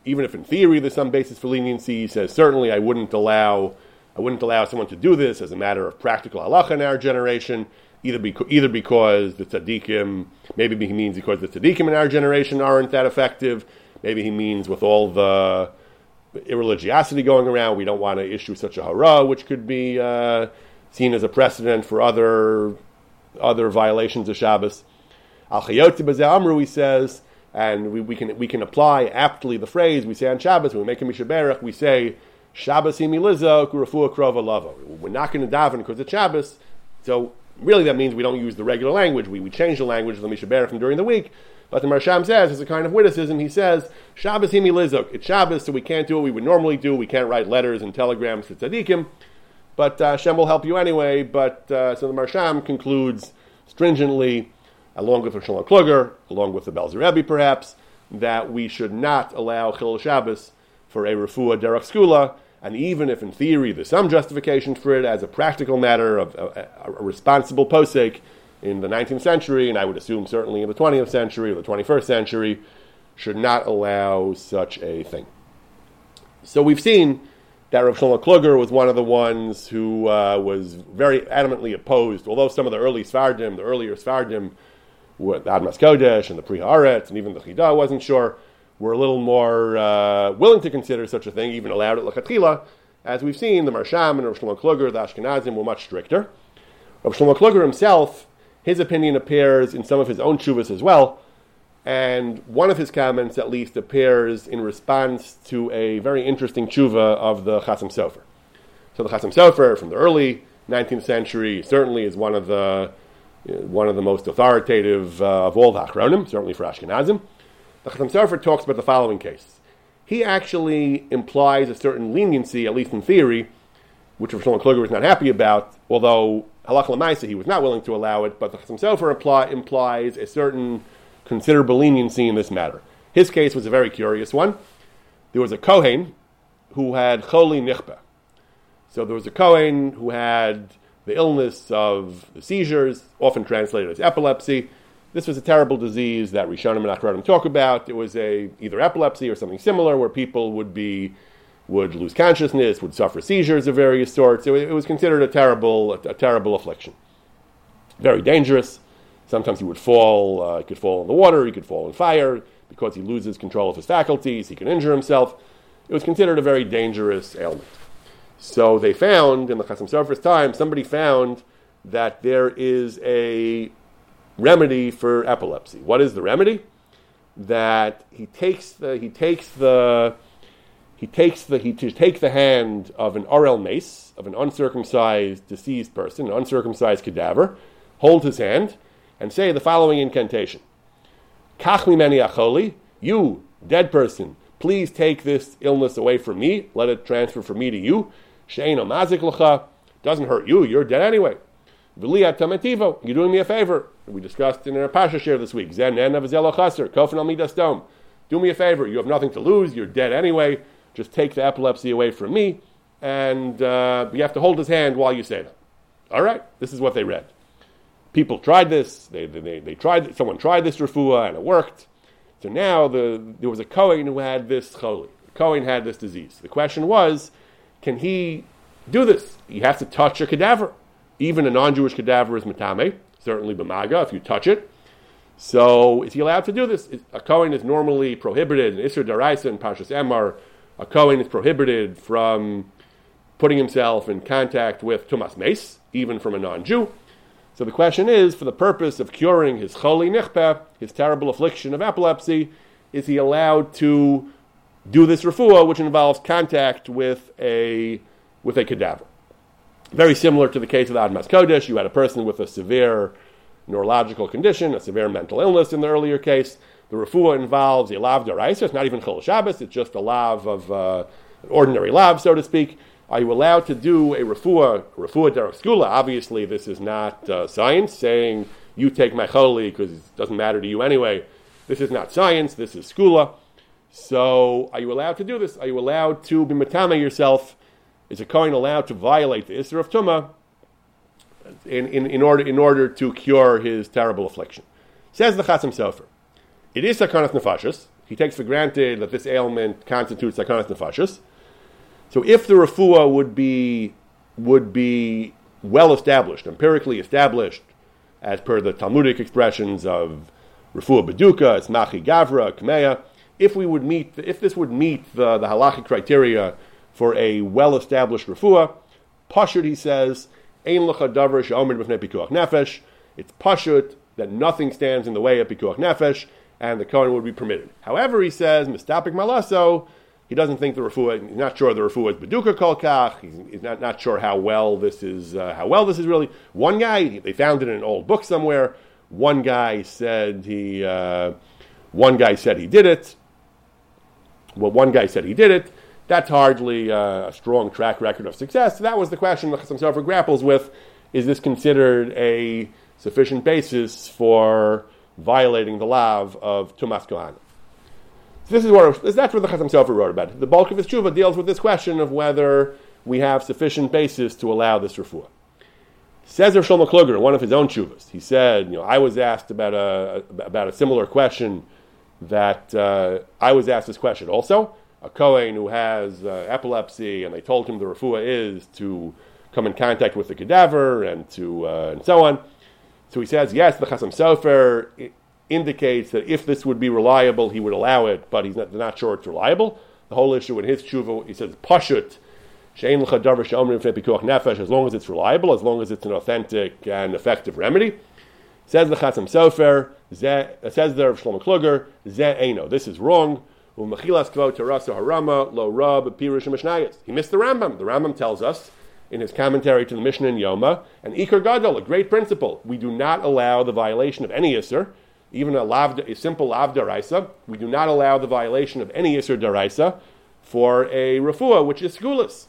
A: even if in theory there's some basis for leniency, he says, certainly I wouldn't allow I wouldn't allow someone to do this as a matter of practical halacha in our generation, either, beca- either because the tzaddikim, maybe he means because the tzaddikim in our generation aren't that effective, maybe he means with all the irreligiosity going around, we don't want to issue such a hara, which could be uh, seen as a precedent for other other violations of Shabbos. Al Amru, he says, and we, we, can, we can apply aptly the phrase we say on Shabbos, when we make a Mishaberach, we say, Shabbos imiliza kurafua krova lava. We're not going to daven because it's Shabbos, so really that means we don't use the regular language. We, we change the language of the Mishaberach during the week. But the Maharsham says, as a kind of witticism, he says, Shabbos imilizok. It's Shabbos, so we can't do what we would normally do. We can't write letters and telegrams to tzaddikim. But uh, will help you anyway. But uh, so the Maharsham concludes stringently, along with Shalom Kluger, along with the Belzer Rebbe perhaps, that we should not allow Chil Shabbos for a refuah derech skula, and even if in theory there's some justification for it as a practical matter of a, a, a responsible posek in the 19th century, and I would assume certainly in the 20th century or the 21st century, should not allow such a thing. So we've seen that Rav Shlomo Kluger was one of the ones who uh, was very adamantly opposed, although some of the early Sfardim, the earlier Sfardim, with Admas Kodesh and the Pri Haaretz and even the Chida wasn't sure, were a little more uh, willing to consider such a thing, even allowed it Lachatchila. As we've seen, the Maharsham and Rav Shlomo Kluger, the Ashkenazim, were much stricter. Rav Shlomo Kluger himself, his opinion appears in some of his own shuvas as well, and one of his comments, at least, appears in response to a very interesting tshuva of the Chasam Sofer. So the Chasam Sofer from the early 19th century certainly is one of the one of the most authoritative uh, of all the Achronim, certainly for Ashkenazim. The Chasam Sofer talks about the following case. He actually implies a certain leniency, at least in theory, which Rav Shlomo Kluger was not happy about, although halacha l'maisa he was not willing to allow it, but the Chasam Sofer imply, implies a certain considerable leniency in this matter. His case was a very curious one. There was a Kohen who had choli nichpeh. So there was a Kohen who had the illness of the seizures, often translated as epilepsy. This was a terrible disease that Rishonim and Achronim talk about. It was a either epilepsy or something similar, where people would be would lose consciousness, would suffer seizures of various sorts. It, it was considered a terrible, a, a terrible affliction. Very dangerous. Sometimes he would fall, uh, he could fall in the water, he could fall in fire. Because he loses control of his faculties, he can injure himself. It was considered a very dangerous ailment. So they found, in the Chasam Sofer's time, somebody found that there is a remedy for epilepsy. What is the remedy? That he takes the, he takes the, he takes the, he to take the hand of an arel meis, of an uncircumcised deceased person, an uncircumcised cadaver, hold his hand, and say the following incantation. Kach mimeni acholi, you, dead person, please take this illness away from me, let it transfer from me to you. Sheino mazik doesn't hurt you, you're dead anyway. V'liyat tametivo, you're doing me a favor. We discussed in our Pasha shiur this week. Zen en avzelo chaser, kofen al midas dom. Do me a favor, you have nothing to lose, you're dead anyway, just take the epilepsy away from me, and uh, you have to hold his hand while you say that. All right, this is what they read people tried this. They, they, they tried. Someone tried this refuah and it worked. So now the, there was a Kohen who had this choli. Kohen had this disease. The question was, can he do this? He has to touch a cadaver. Even a non-Jewish cadaver is matame, certainly b'maga, if you touch it. So is he allowed to do this? A Kohen is normally prohibited in Isser Daraisa and Pashas Emor. A Kohen is prohibited from putting himself in contact with Tumas Meis, even from a non-Jew. So the question is, for the purpose of curing his choli nichpeh, his terrible affliction of epilepsy, is he allowed to do this refuah, which involves contact with a with a cadaver? Very similar to the case of Admas Kodesh, you had a person with a severe neurological condition, a severe mental illness in the earlier case. The refuah involves a lav deraisa. It's not even chol Shabbos. It's just a lav of uh, an ordinary lav, so to speak. Are you allowed to do a refuah, refuah derech? Obviously, this is not uh, science saying you take my choli because it doesn't matter to you anyway. This is not science. This is skula. So, are you allowed to do this? Are you allowed to be matame yourself? Is a Kohen allowed to violate the Isra of Tumah in, in, in, order, in order to cure his terrible affliction? Says the Chassam Sofer. It is Sakanat Nefashis. He takes for granted that this ailment constitutes Sakanat Nefashis. So if the refuah would be, would be well established, empirically established, as per the Talmudic expressions of refuah beduka, esmachi gavra, kmeya, if we would meet, if this would meet the, the halachic criteria for a well-established refuah, pashut, he says, ein lecha davar she'omer b'fnei pikuach nefesh, it's pashut that nothing stands in the way of pikuach nefesh, and the Kohen would be permitted. However, he says, mistapik malaso, he doesn't think the refuah, he's not sure the refuah is beduka kolkach, he's, he's not, not sure how well this is, uh, how well this is really. One guy, they found it in an old book somewhere, one guy said he, uh, one guy said he did it, well, one guy said he did it, that's hardly uh, a strong track record of success. So that was the question that Chassam Sofer grapples with, is this considered a sufficient basis for violating the law of Tumas Kohanim. So this is what that's what the Chassam Sofer wrote about. The bulk of his tshuva deals with this question of whether we have sufficient basis to allow this refuah. Says Rav Shlomo Kluger one of his own tshuvas. He said, you know, I was asked about a about a similar question that uh, I was asked this question also. A Kohen who has uh, epilepsy, and they told him the refuah is to come in contact with the cadaver and to uh, and so on. So he says, yes, the Chassam Sofer indicates that if this would be reliable, he would allow it, but he's not, not sure it's reliable. The whole issue in his tshuva, he says, pashut, nefesh, as long as it's reliable, as long as it's an authentic and effective remedy. Says the Chassam Sofer, says of Shlomo Kluger, ze. This is wrong. He missed the Rambam. The Rambam tells us in his commentary to the Mishnah in Yoma, and Iker Gadol, a great principle. We do not allow the violation of any Isser, even a, lav, a simple Lav Daraisa. We do not allow the violation of any Isser Daraisa for a refuah, which is skulas.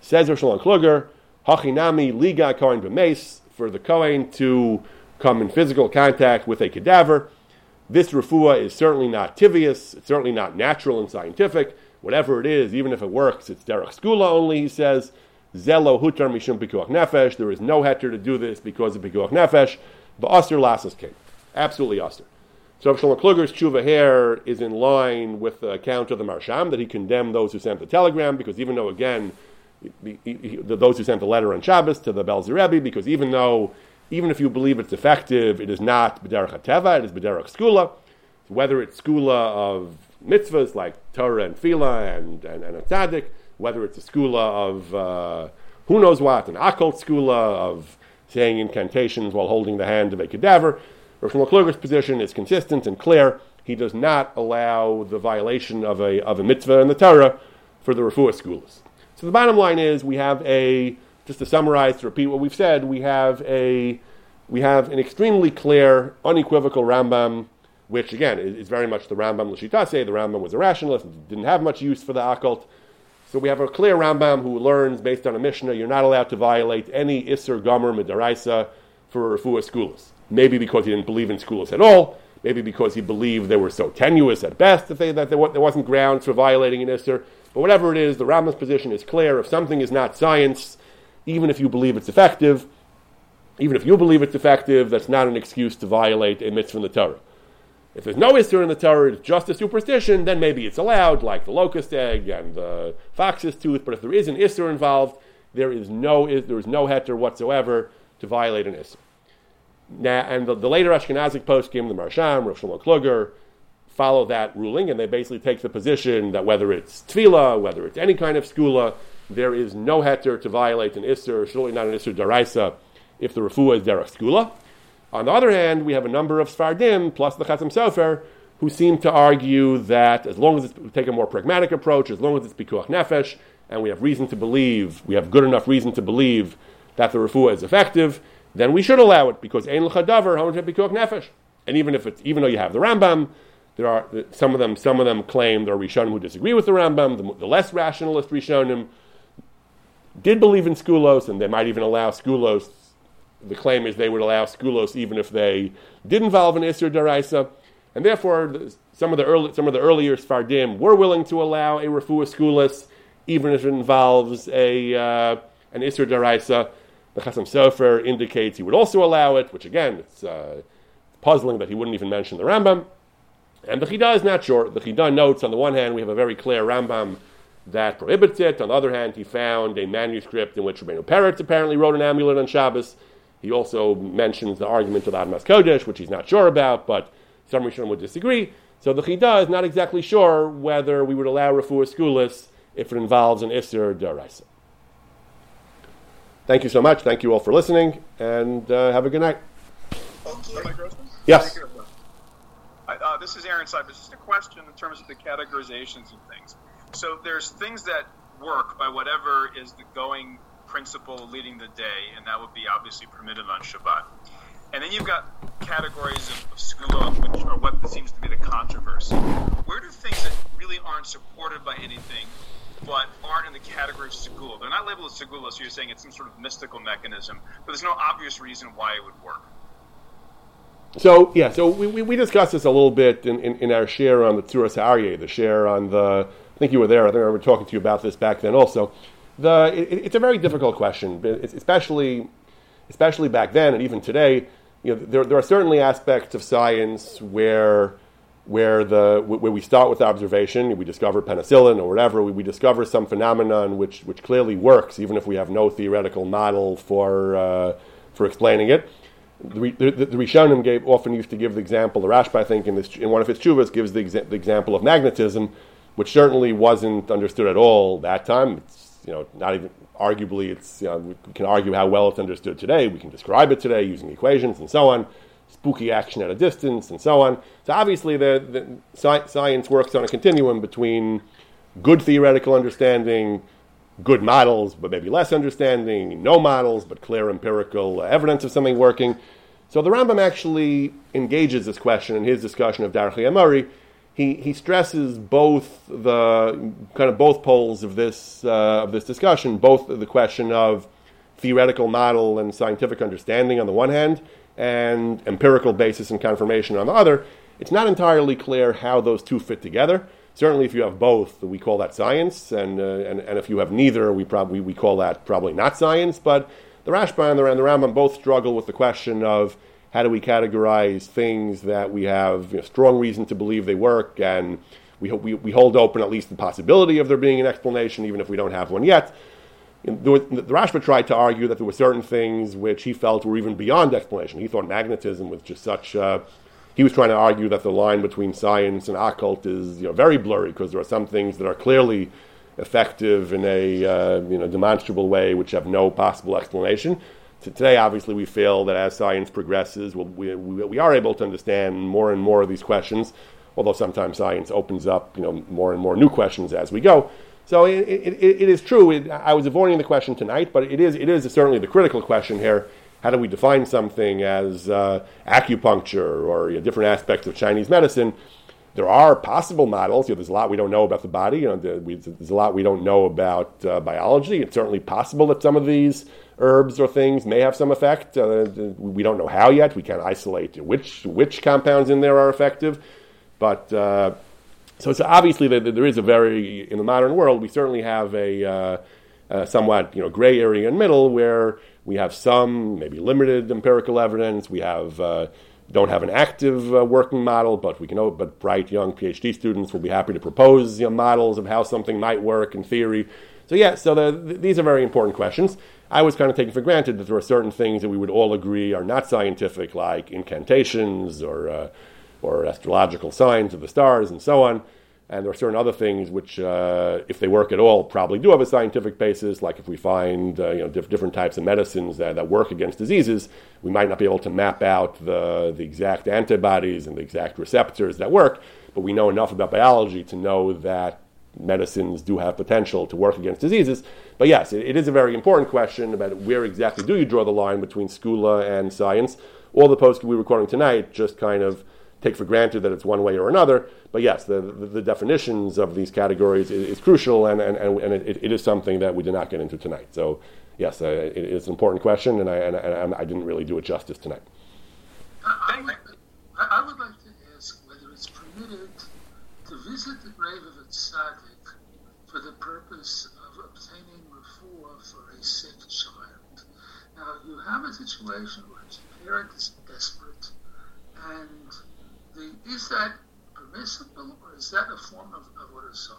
A: Says Roshal Kluger, Hachinami Liga Kohen B'meis, for the Kohen to come in physical contact with a cadaver. This refuah is certainly not tivious, it's certainly not natural and scientific. Whatever it is, even if it works, it's derech skula only, he says. Zelo hutar mishum pikuach nefesh. There is no heter to do this because of pikuach nefesh. But aster lasas came. Absolutely aster. So Shlomo Kluger's tshuva here is in line with the account of the Maharsham that he condemned those who sent the telegram because even though again he, he, he, those who sent the letter on Shabbos to the Belzer Rebbe because even though even if you believe it's effective, it is not b'derech hateva, it is b'derech skula. Whether it's skula of mitzvahs like Torah and Fila and, and, and a tzaddik, whether it's a skula of uh, who knows what, an occult skula of saying incantations while holding the hand of a cadaver. Rosh Kluger's position is consistent and clear. He does not allow the violation of a, of a mitzvah in the Torah for the refuah schools. So the bottom line is we have a, just to summarize, to repeat what we've said, we have a, we have an extremely clear, unequivocal Rambam, which again is, is very much the Rambam Lashitase. The Rambam was a rationalist, didn't have much use for the occult. So we have a clear Rambam who learns based on a Mishnah you're not allowed to violate any Isser Gomer Midaraisa for Refuah Skulas. Maybe because he didn't believe in Skulas at all, maybe because he believed they were so tenuous at best that, they, that there, there wasn't grounds for violating an Isser. But whatever it is, the Rambam's position is clear. If something is not science, even if you believe it's effective, even if you believe it's effective, that's not an excuse to violate a mitzvah in the Torah. If there's no Isser in the Torah, it's just a superstition, then maybe it's allowed, like the locust egg and the fox's tooth. But if there is an Isser involved, there is no, there is no heter whatsoever to violate an Isser. Now, and the, the later Ashkenazic poskim, the Maharsham, Rav Shlomo Kluger, follow that ruling, and they basically take the position that whether it's tefillah, whether it's any kind of skula, there is no heter to violate an Isser, surely not an Isser daraisa, if the refuah is derech skula. On the other hand, we have a number of Sfardim, plus the Chassam Sofer, who seem to argue that as long as it's, take a more pragmatic approach, as long as it's Pikuach Nefesh, and we have reason to believe, we have good enough reason to believe that the refuah is effective, then we should allow it, because Ein L'chadavar, much Pikuach Nefesh? And even if it's, even though you have the Rambam, there are some of them. Some of them claim there are Rishonim who disagree with the Rambam. The, the less rationalist Rishonim did believe in skulos, and they might even allow skulos the claim is they would allow skulos even if they did involve an Isser Daraisa. And therefore, some of the early, some of the earlier Sfardim were willing to allow a refuah skulis, even if it involves a uh, an isur daraisa. The Chasam Sofer indicates he would also allow it, which again, it's uh, puzzling that he wouldn't even mention the Rambam. And the Chida is not sure. The Chida notes, on the one hand, we have a very clear Rambam that prohibits it. On the other hand, he found a manuscript in which Rabbeinu Peretz apparently wrote an amulet on Shabbos. He also mentions the argument of the Admas Kodesh, which he's not sure about, but some Rishonim would disagree. So the Chida is not exactly sure whether we would allow Refuah Skulis if it involves an Isser Daraisa. Thank you so much. Thank you all for listening, and uh, have a good night. Yes.
B: Uh, this is Aaron Seibert. Just a question in terms of the categorizations and things. So there's things that work by whatever is the going principle leading the day, and that would be obviously permitted on Shabbat. And then you've got categories of, of which are what seems to be the controversy. Where do things that really aren't supported by anything, but aren't in the category of segula? They're not labeled as segula, so you're saying it's some sort of mystical mechanism, but there's no obvious reason why it would work.
A: So yeah, so we, we, we discussed this a little bit in, in, in our shiur on the Tzuras Aryeh, the shiur on the. I think you were there. I think I remember talking to you about this back then also. The it, it's a very difficult question, especially especially back then and even today. You know, there, there are certainly aspects of science where where the where we start with observation, we discover penicillin or whatever, we, we discover some phenomenon which which clearly works, even if we have no theoretical model for uh, for explaining it the, the, the Rishonim gave, often used to give the example, the Rashba, I think, in, this, in one of his chuvas, gives the, exa- the, example of magnetism, which certainly wasn't understood at all that time. It's, you know, not even, arguably, it's, you know, we can argue how well it's understood today. We can describe it today using equations and so on, spooky action at a distance and so on. So obviously, the, the sci- science works on a continuum between good theoretical understanding, good models, but maybe less understanding, no models, but clear empirical evidence of something working. So the Rambam actually engages this question in his discussion of Darchei Emori. He, he stresses both the kind of both poles of this uh, of this discussion, both the question of theoretical model and scientific understanding on the one hand, and empirical basis and confirmation on the other. It's not entirely clear how those two fit together. Certainly, if you have both, we call that science, and, uh, and, and if you have neither, we probably we call that probably not science. But the Rashba and the, and the Rambam both struggle with the question of how do we categorize things that we have you know, strong reason to believe they work, and we, we, we hold open at least the possibility of there being an explanation, even if we don't have one yet. The, Rashba tried to argue that there were certain things which he felt were even beyond explanation. He thought magnetism was just such. Uh, he was trying to argue that the line between science and occult is you know, very blurry because there are some things that are clearly effective in a uh, you know, demonstrable way which have no possible explanation. So today, obviously, we feel that as science progresses, we'll, we, we, are able to understand more and more of these questions, although sometimes science opens up you know, more and more new questions as we go. So it, it, it is true. It, I was avoiding the question tonight, but it is, it is certainly the critical question here how do we define something as uh, acupuncture or you know, different aspects of Chinese medicine? There are possible models. You know, there's a lot we don't know about the body. You know, there's a lot we don't know about uh, biology. It's certainly possible that some of these herbs or things may have some effect. Uh, we don't know how yet. We can't isolate which which compounds in there are effective. But uh, so, so obviously there is a very in the modern world we certainly have a, uh, a somewhat you know gray area in middle where we have some, maybe limited empirical evidence. We have uh, don't have an active uh, working model, but we can. But bright young PhD students will be happy to propose you know, models of how something might work in theory. So yeah, so the, the, these are very important questions. I was kind of taking for granted that there are certain things that we would all agree are not scientific, like incantations or uh, or astrological signs of the stars and so on. And there are certain other things which, uh, if they work at all, probably do have a scientific basis. Like if we find uh, you know, diff- different types of medicines that, that work against diseases, we might not be able to map out the, the exact antibodies and the exact receptors that work, but we know enough about biology to know that medicines do have potential to work against diseases. But yes, it, it is a very important question about where exactly do you draw the line between skula and science. All the posts we're recording tonight just kind of take for granted that it's one way or another. But yes, the, the, the definitions of these categories is, is crucial, and, and, and it, it is something that we did not get into tonight. So, yes, uh, it, it's an important question, and I, and, and I didn't really do it justice tonight.
C: I, I, I would like to ask whether it's permitted to visit the grave of a tzaddik purpose of obtaining refuah for a sick child. Now, you have a situation where the parent is desperate, and the, is that permissible, or is that a form of avodah zarah?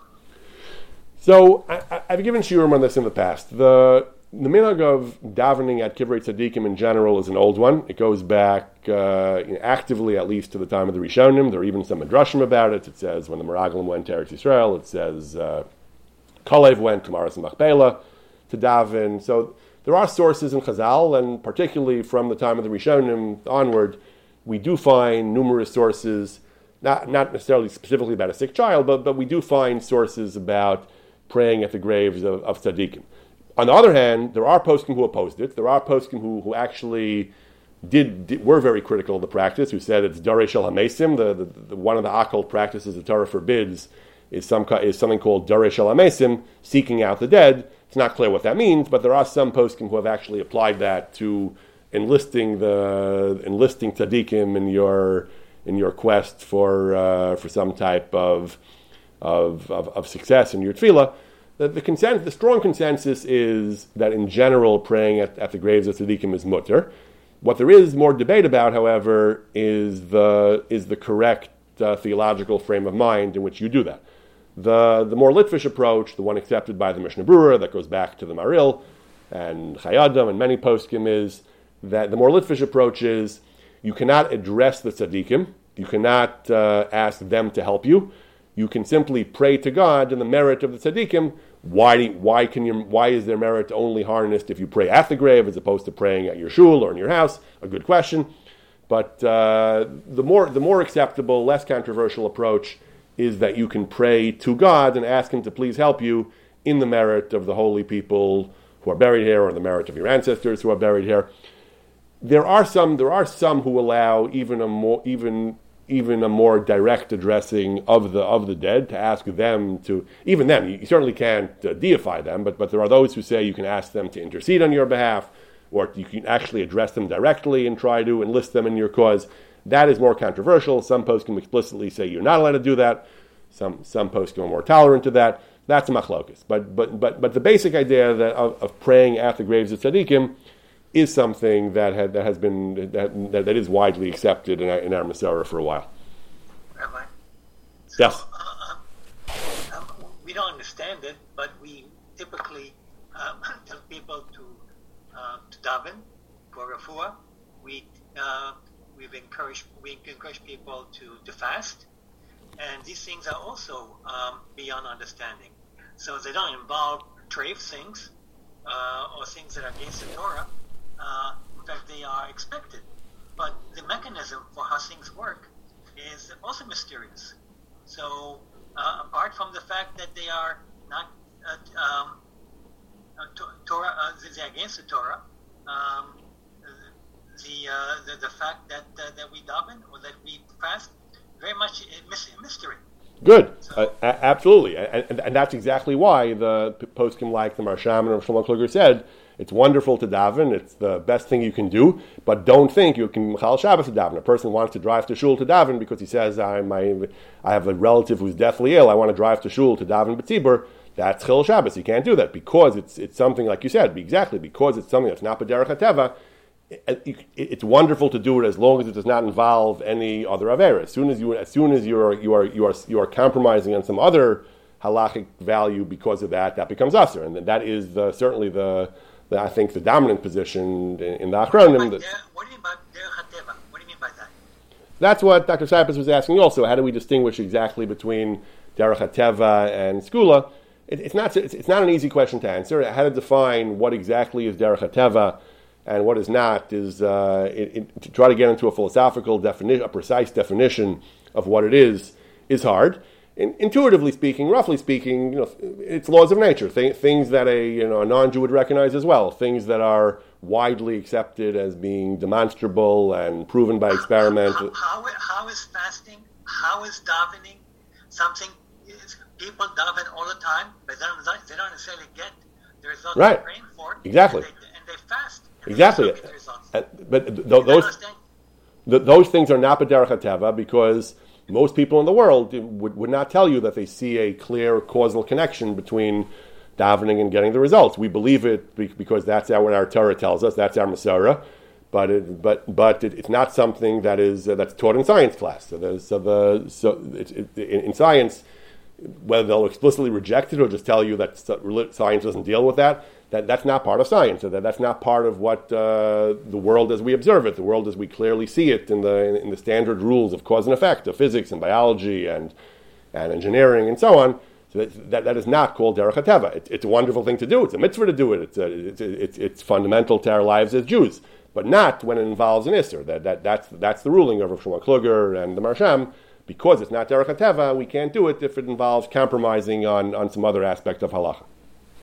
A: So I, have given shiurim on this in the past. The the minhag of davening at kivrei tzaddikim in general is an old one. It goes back uh, actively at least to the time of the Rishonim. There are even some midrashim about it. It says when the Meraglim went to Eretz Yisrael, it says uh, Kalev went to Maras Machpelah to daven. So there are sources in Chazal, and particularly from the time of the Rishonim onward, we do find numerous sources, not, not necessarily specifically about a sick child, but, but we do find sources about praying at the graves of, of tzaddikim. On the other hand, there are poskim who opposed it. There are poskim who, who actually did, did, were very critical of the practice, who said it's darei shel hamesim, the, the, the, one of the occult practices the Torah forbids is, some, is something called shel hamesim, seeking out the dead. It's not clear what that means, but there are some poskim who have actually applied that to enlisting the enlisting tzaddikim in your in your quest for uh, for some type of of, of, of success in your tefillah the, the, consens- the strong consensus is that in general, praying at, at the graves of tzaddikim is mutter. What there is more debate about, however, is the, is the correct uh, theological frame of mind in which you do that. The, the more Litvish approach, the one accepted by the Mishnah Berurah that goes back to the Maharil and Chayei Adam and many poskim, is that the more Litvish approach is you cannot address the tzaddikim, you cannot uh, ask them to help you you can simply pray to God in the merit of the tzaddikim. Why, why, can you, why is their merit only harnessed if you pray at the grave as opposed to praying at your shul or in your house? A good question. But uh, the, more, the more acceptable, less controversial approach is that you can pray to God and ask Him to please help you in the merit of the holy people who are buried here or the merit of your ancestors who are buried here. There are some, there are some who allow even a more, even even a more direct addressing of the of the dead to ask them to even them you, certainly can't uh, deify them but but there are those who say you can ask them to intercede on your behalf or you can actually address them directly and try to enlist them in your cause that is more controversial some posts can explicitly say you're not allowed to do that some some posts are more tolerant to that that's a machlokus but but but but the basic idea that of, of praying at the graves of tzaddikim is something that, had, that has been that, that, that is widely accepted in our, in our for a while.
D: Rabbi,
A: so, yes.
D: Uh, um, we don't understand it, but we typically um, tell people to uh, to daven for refuah. We uh, we've encouraged we encourage people to, to fast, and these things are also um, beyond understanding. So they don't involve trade things uh, or things that are against the Torah uh, fact, they are expected. But the mechanism for how things work is also mysterious. So, uh, apart from the fact that they are not uh, um, uh, Torah, uh, they're against the Torah, um, the, uh, the, the fact that uh, that we daven or that we fast very much a mystery.
A: Good, so, absolutely, and, and, and, that's exactly why the poskim like the Maharsham and Shlomo Kluger said it's wonderful to daven. It's the best thing you can do. But don't think you can Michal Shabbos to daven. A person wants to drive to shul to daven because he says, I, I have a relative who's deathly ill. I want to drive to shul to daven b'tzibur. That's Chil Shabbos. You can't do that because it's, it's something, like you said, exactly, because it's something that's not B'derech HaTeva. It's wonderful to do it as long as it does not involve any other avera. As soon as you, as soon as you are, you are, you are, you are compromising on some other halachic value because of that, that becomes usher, and that is the, certainly the the, I think the dominant position in, in the Achronim.
D: What, what do you mean by What do you mean by that?
A: That's what Dr. Cypress was asking also. How do we distinguish exactly between Derech HaTeva and Skula? It, it's, not, it's, it's, not an easy question to answer. How to define what exactly is Derech HaTeva and what is not is uh, it, it, to try to get into a philosophical definition, a precise definition of what it is, is hard in, intuitively speaking, roughly speaking, you know, it's laws of nature. Th- things that a you know a non-Jew would recognize as well. Things that are widely accepted as being demonstrable and proven by experiment.
D: How, how, how is fasting? How is davening? Something is people daven all the time, but they don't, they don't necessarily get the results
A: right.
D: they're praying for.
A: Exactly.
D: And they, and they fast.
A: Exactly. Uh, but th- those th- those things are not b'derech because most people in the world would, would not tell you that they see a clear causal connection between davening and getting the results. We believe it because that's what our Torah tells us. That's our Masorah. But it, but but it, it's not something that is uh, that's taught in science class. So, so the so in, in science, whether they'll explicitly reject it or just tell you that science doesn't deal with that, that that's not part of science. That that's not part of what uh, the world as we observe it, the world as we clearly see it in the in the standard rules of cause and effect of physics and biology and and engineering and so on. So that, that, that is not called derech hateva. It, it's a wonderful thing to do. It's a mitzvah to do it. It's, a, it's, it's, it's fundamental to our lives as Jews, but not when it involves an isser. That, that, that's, that's the ruling of Rav Shmuel Kluger and the Maharsham. Because it's not derech hateva, we can't do it if it involves compromising on, on some other aspect of halacha.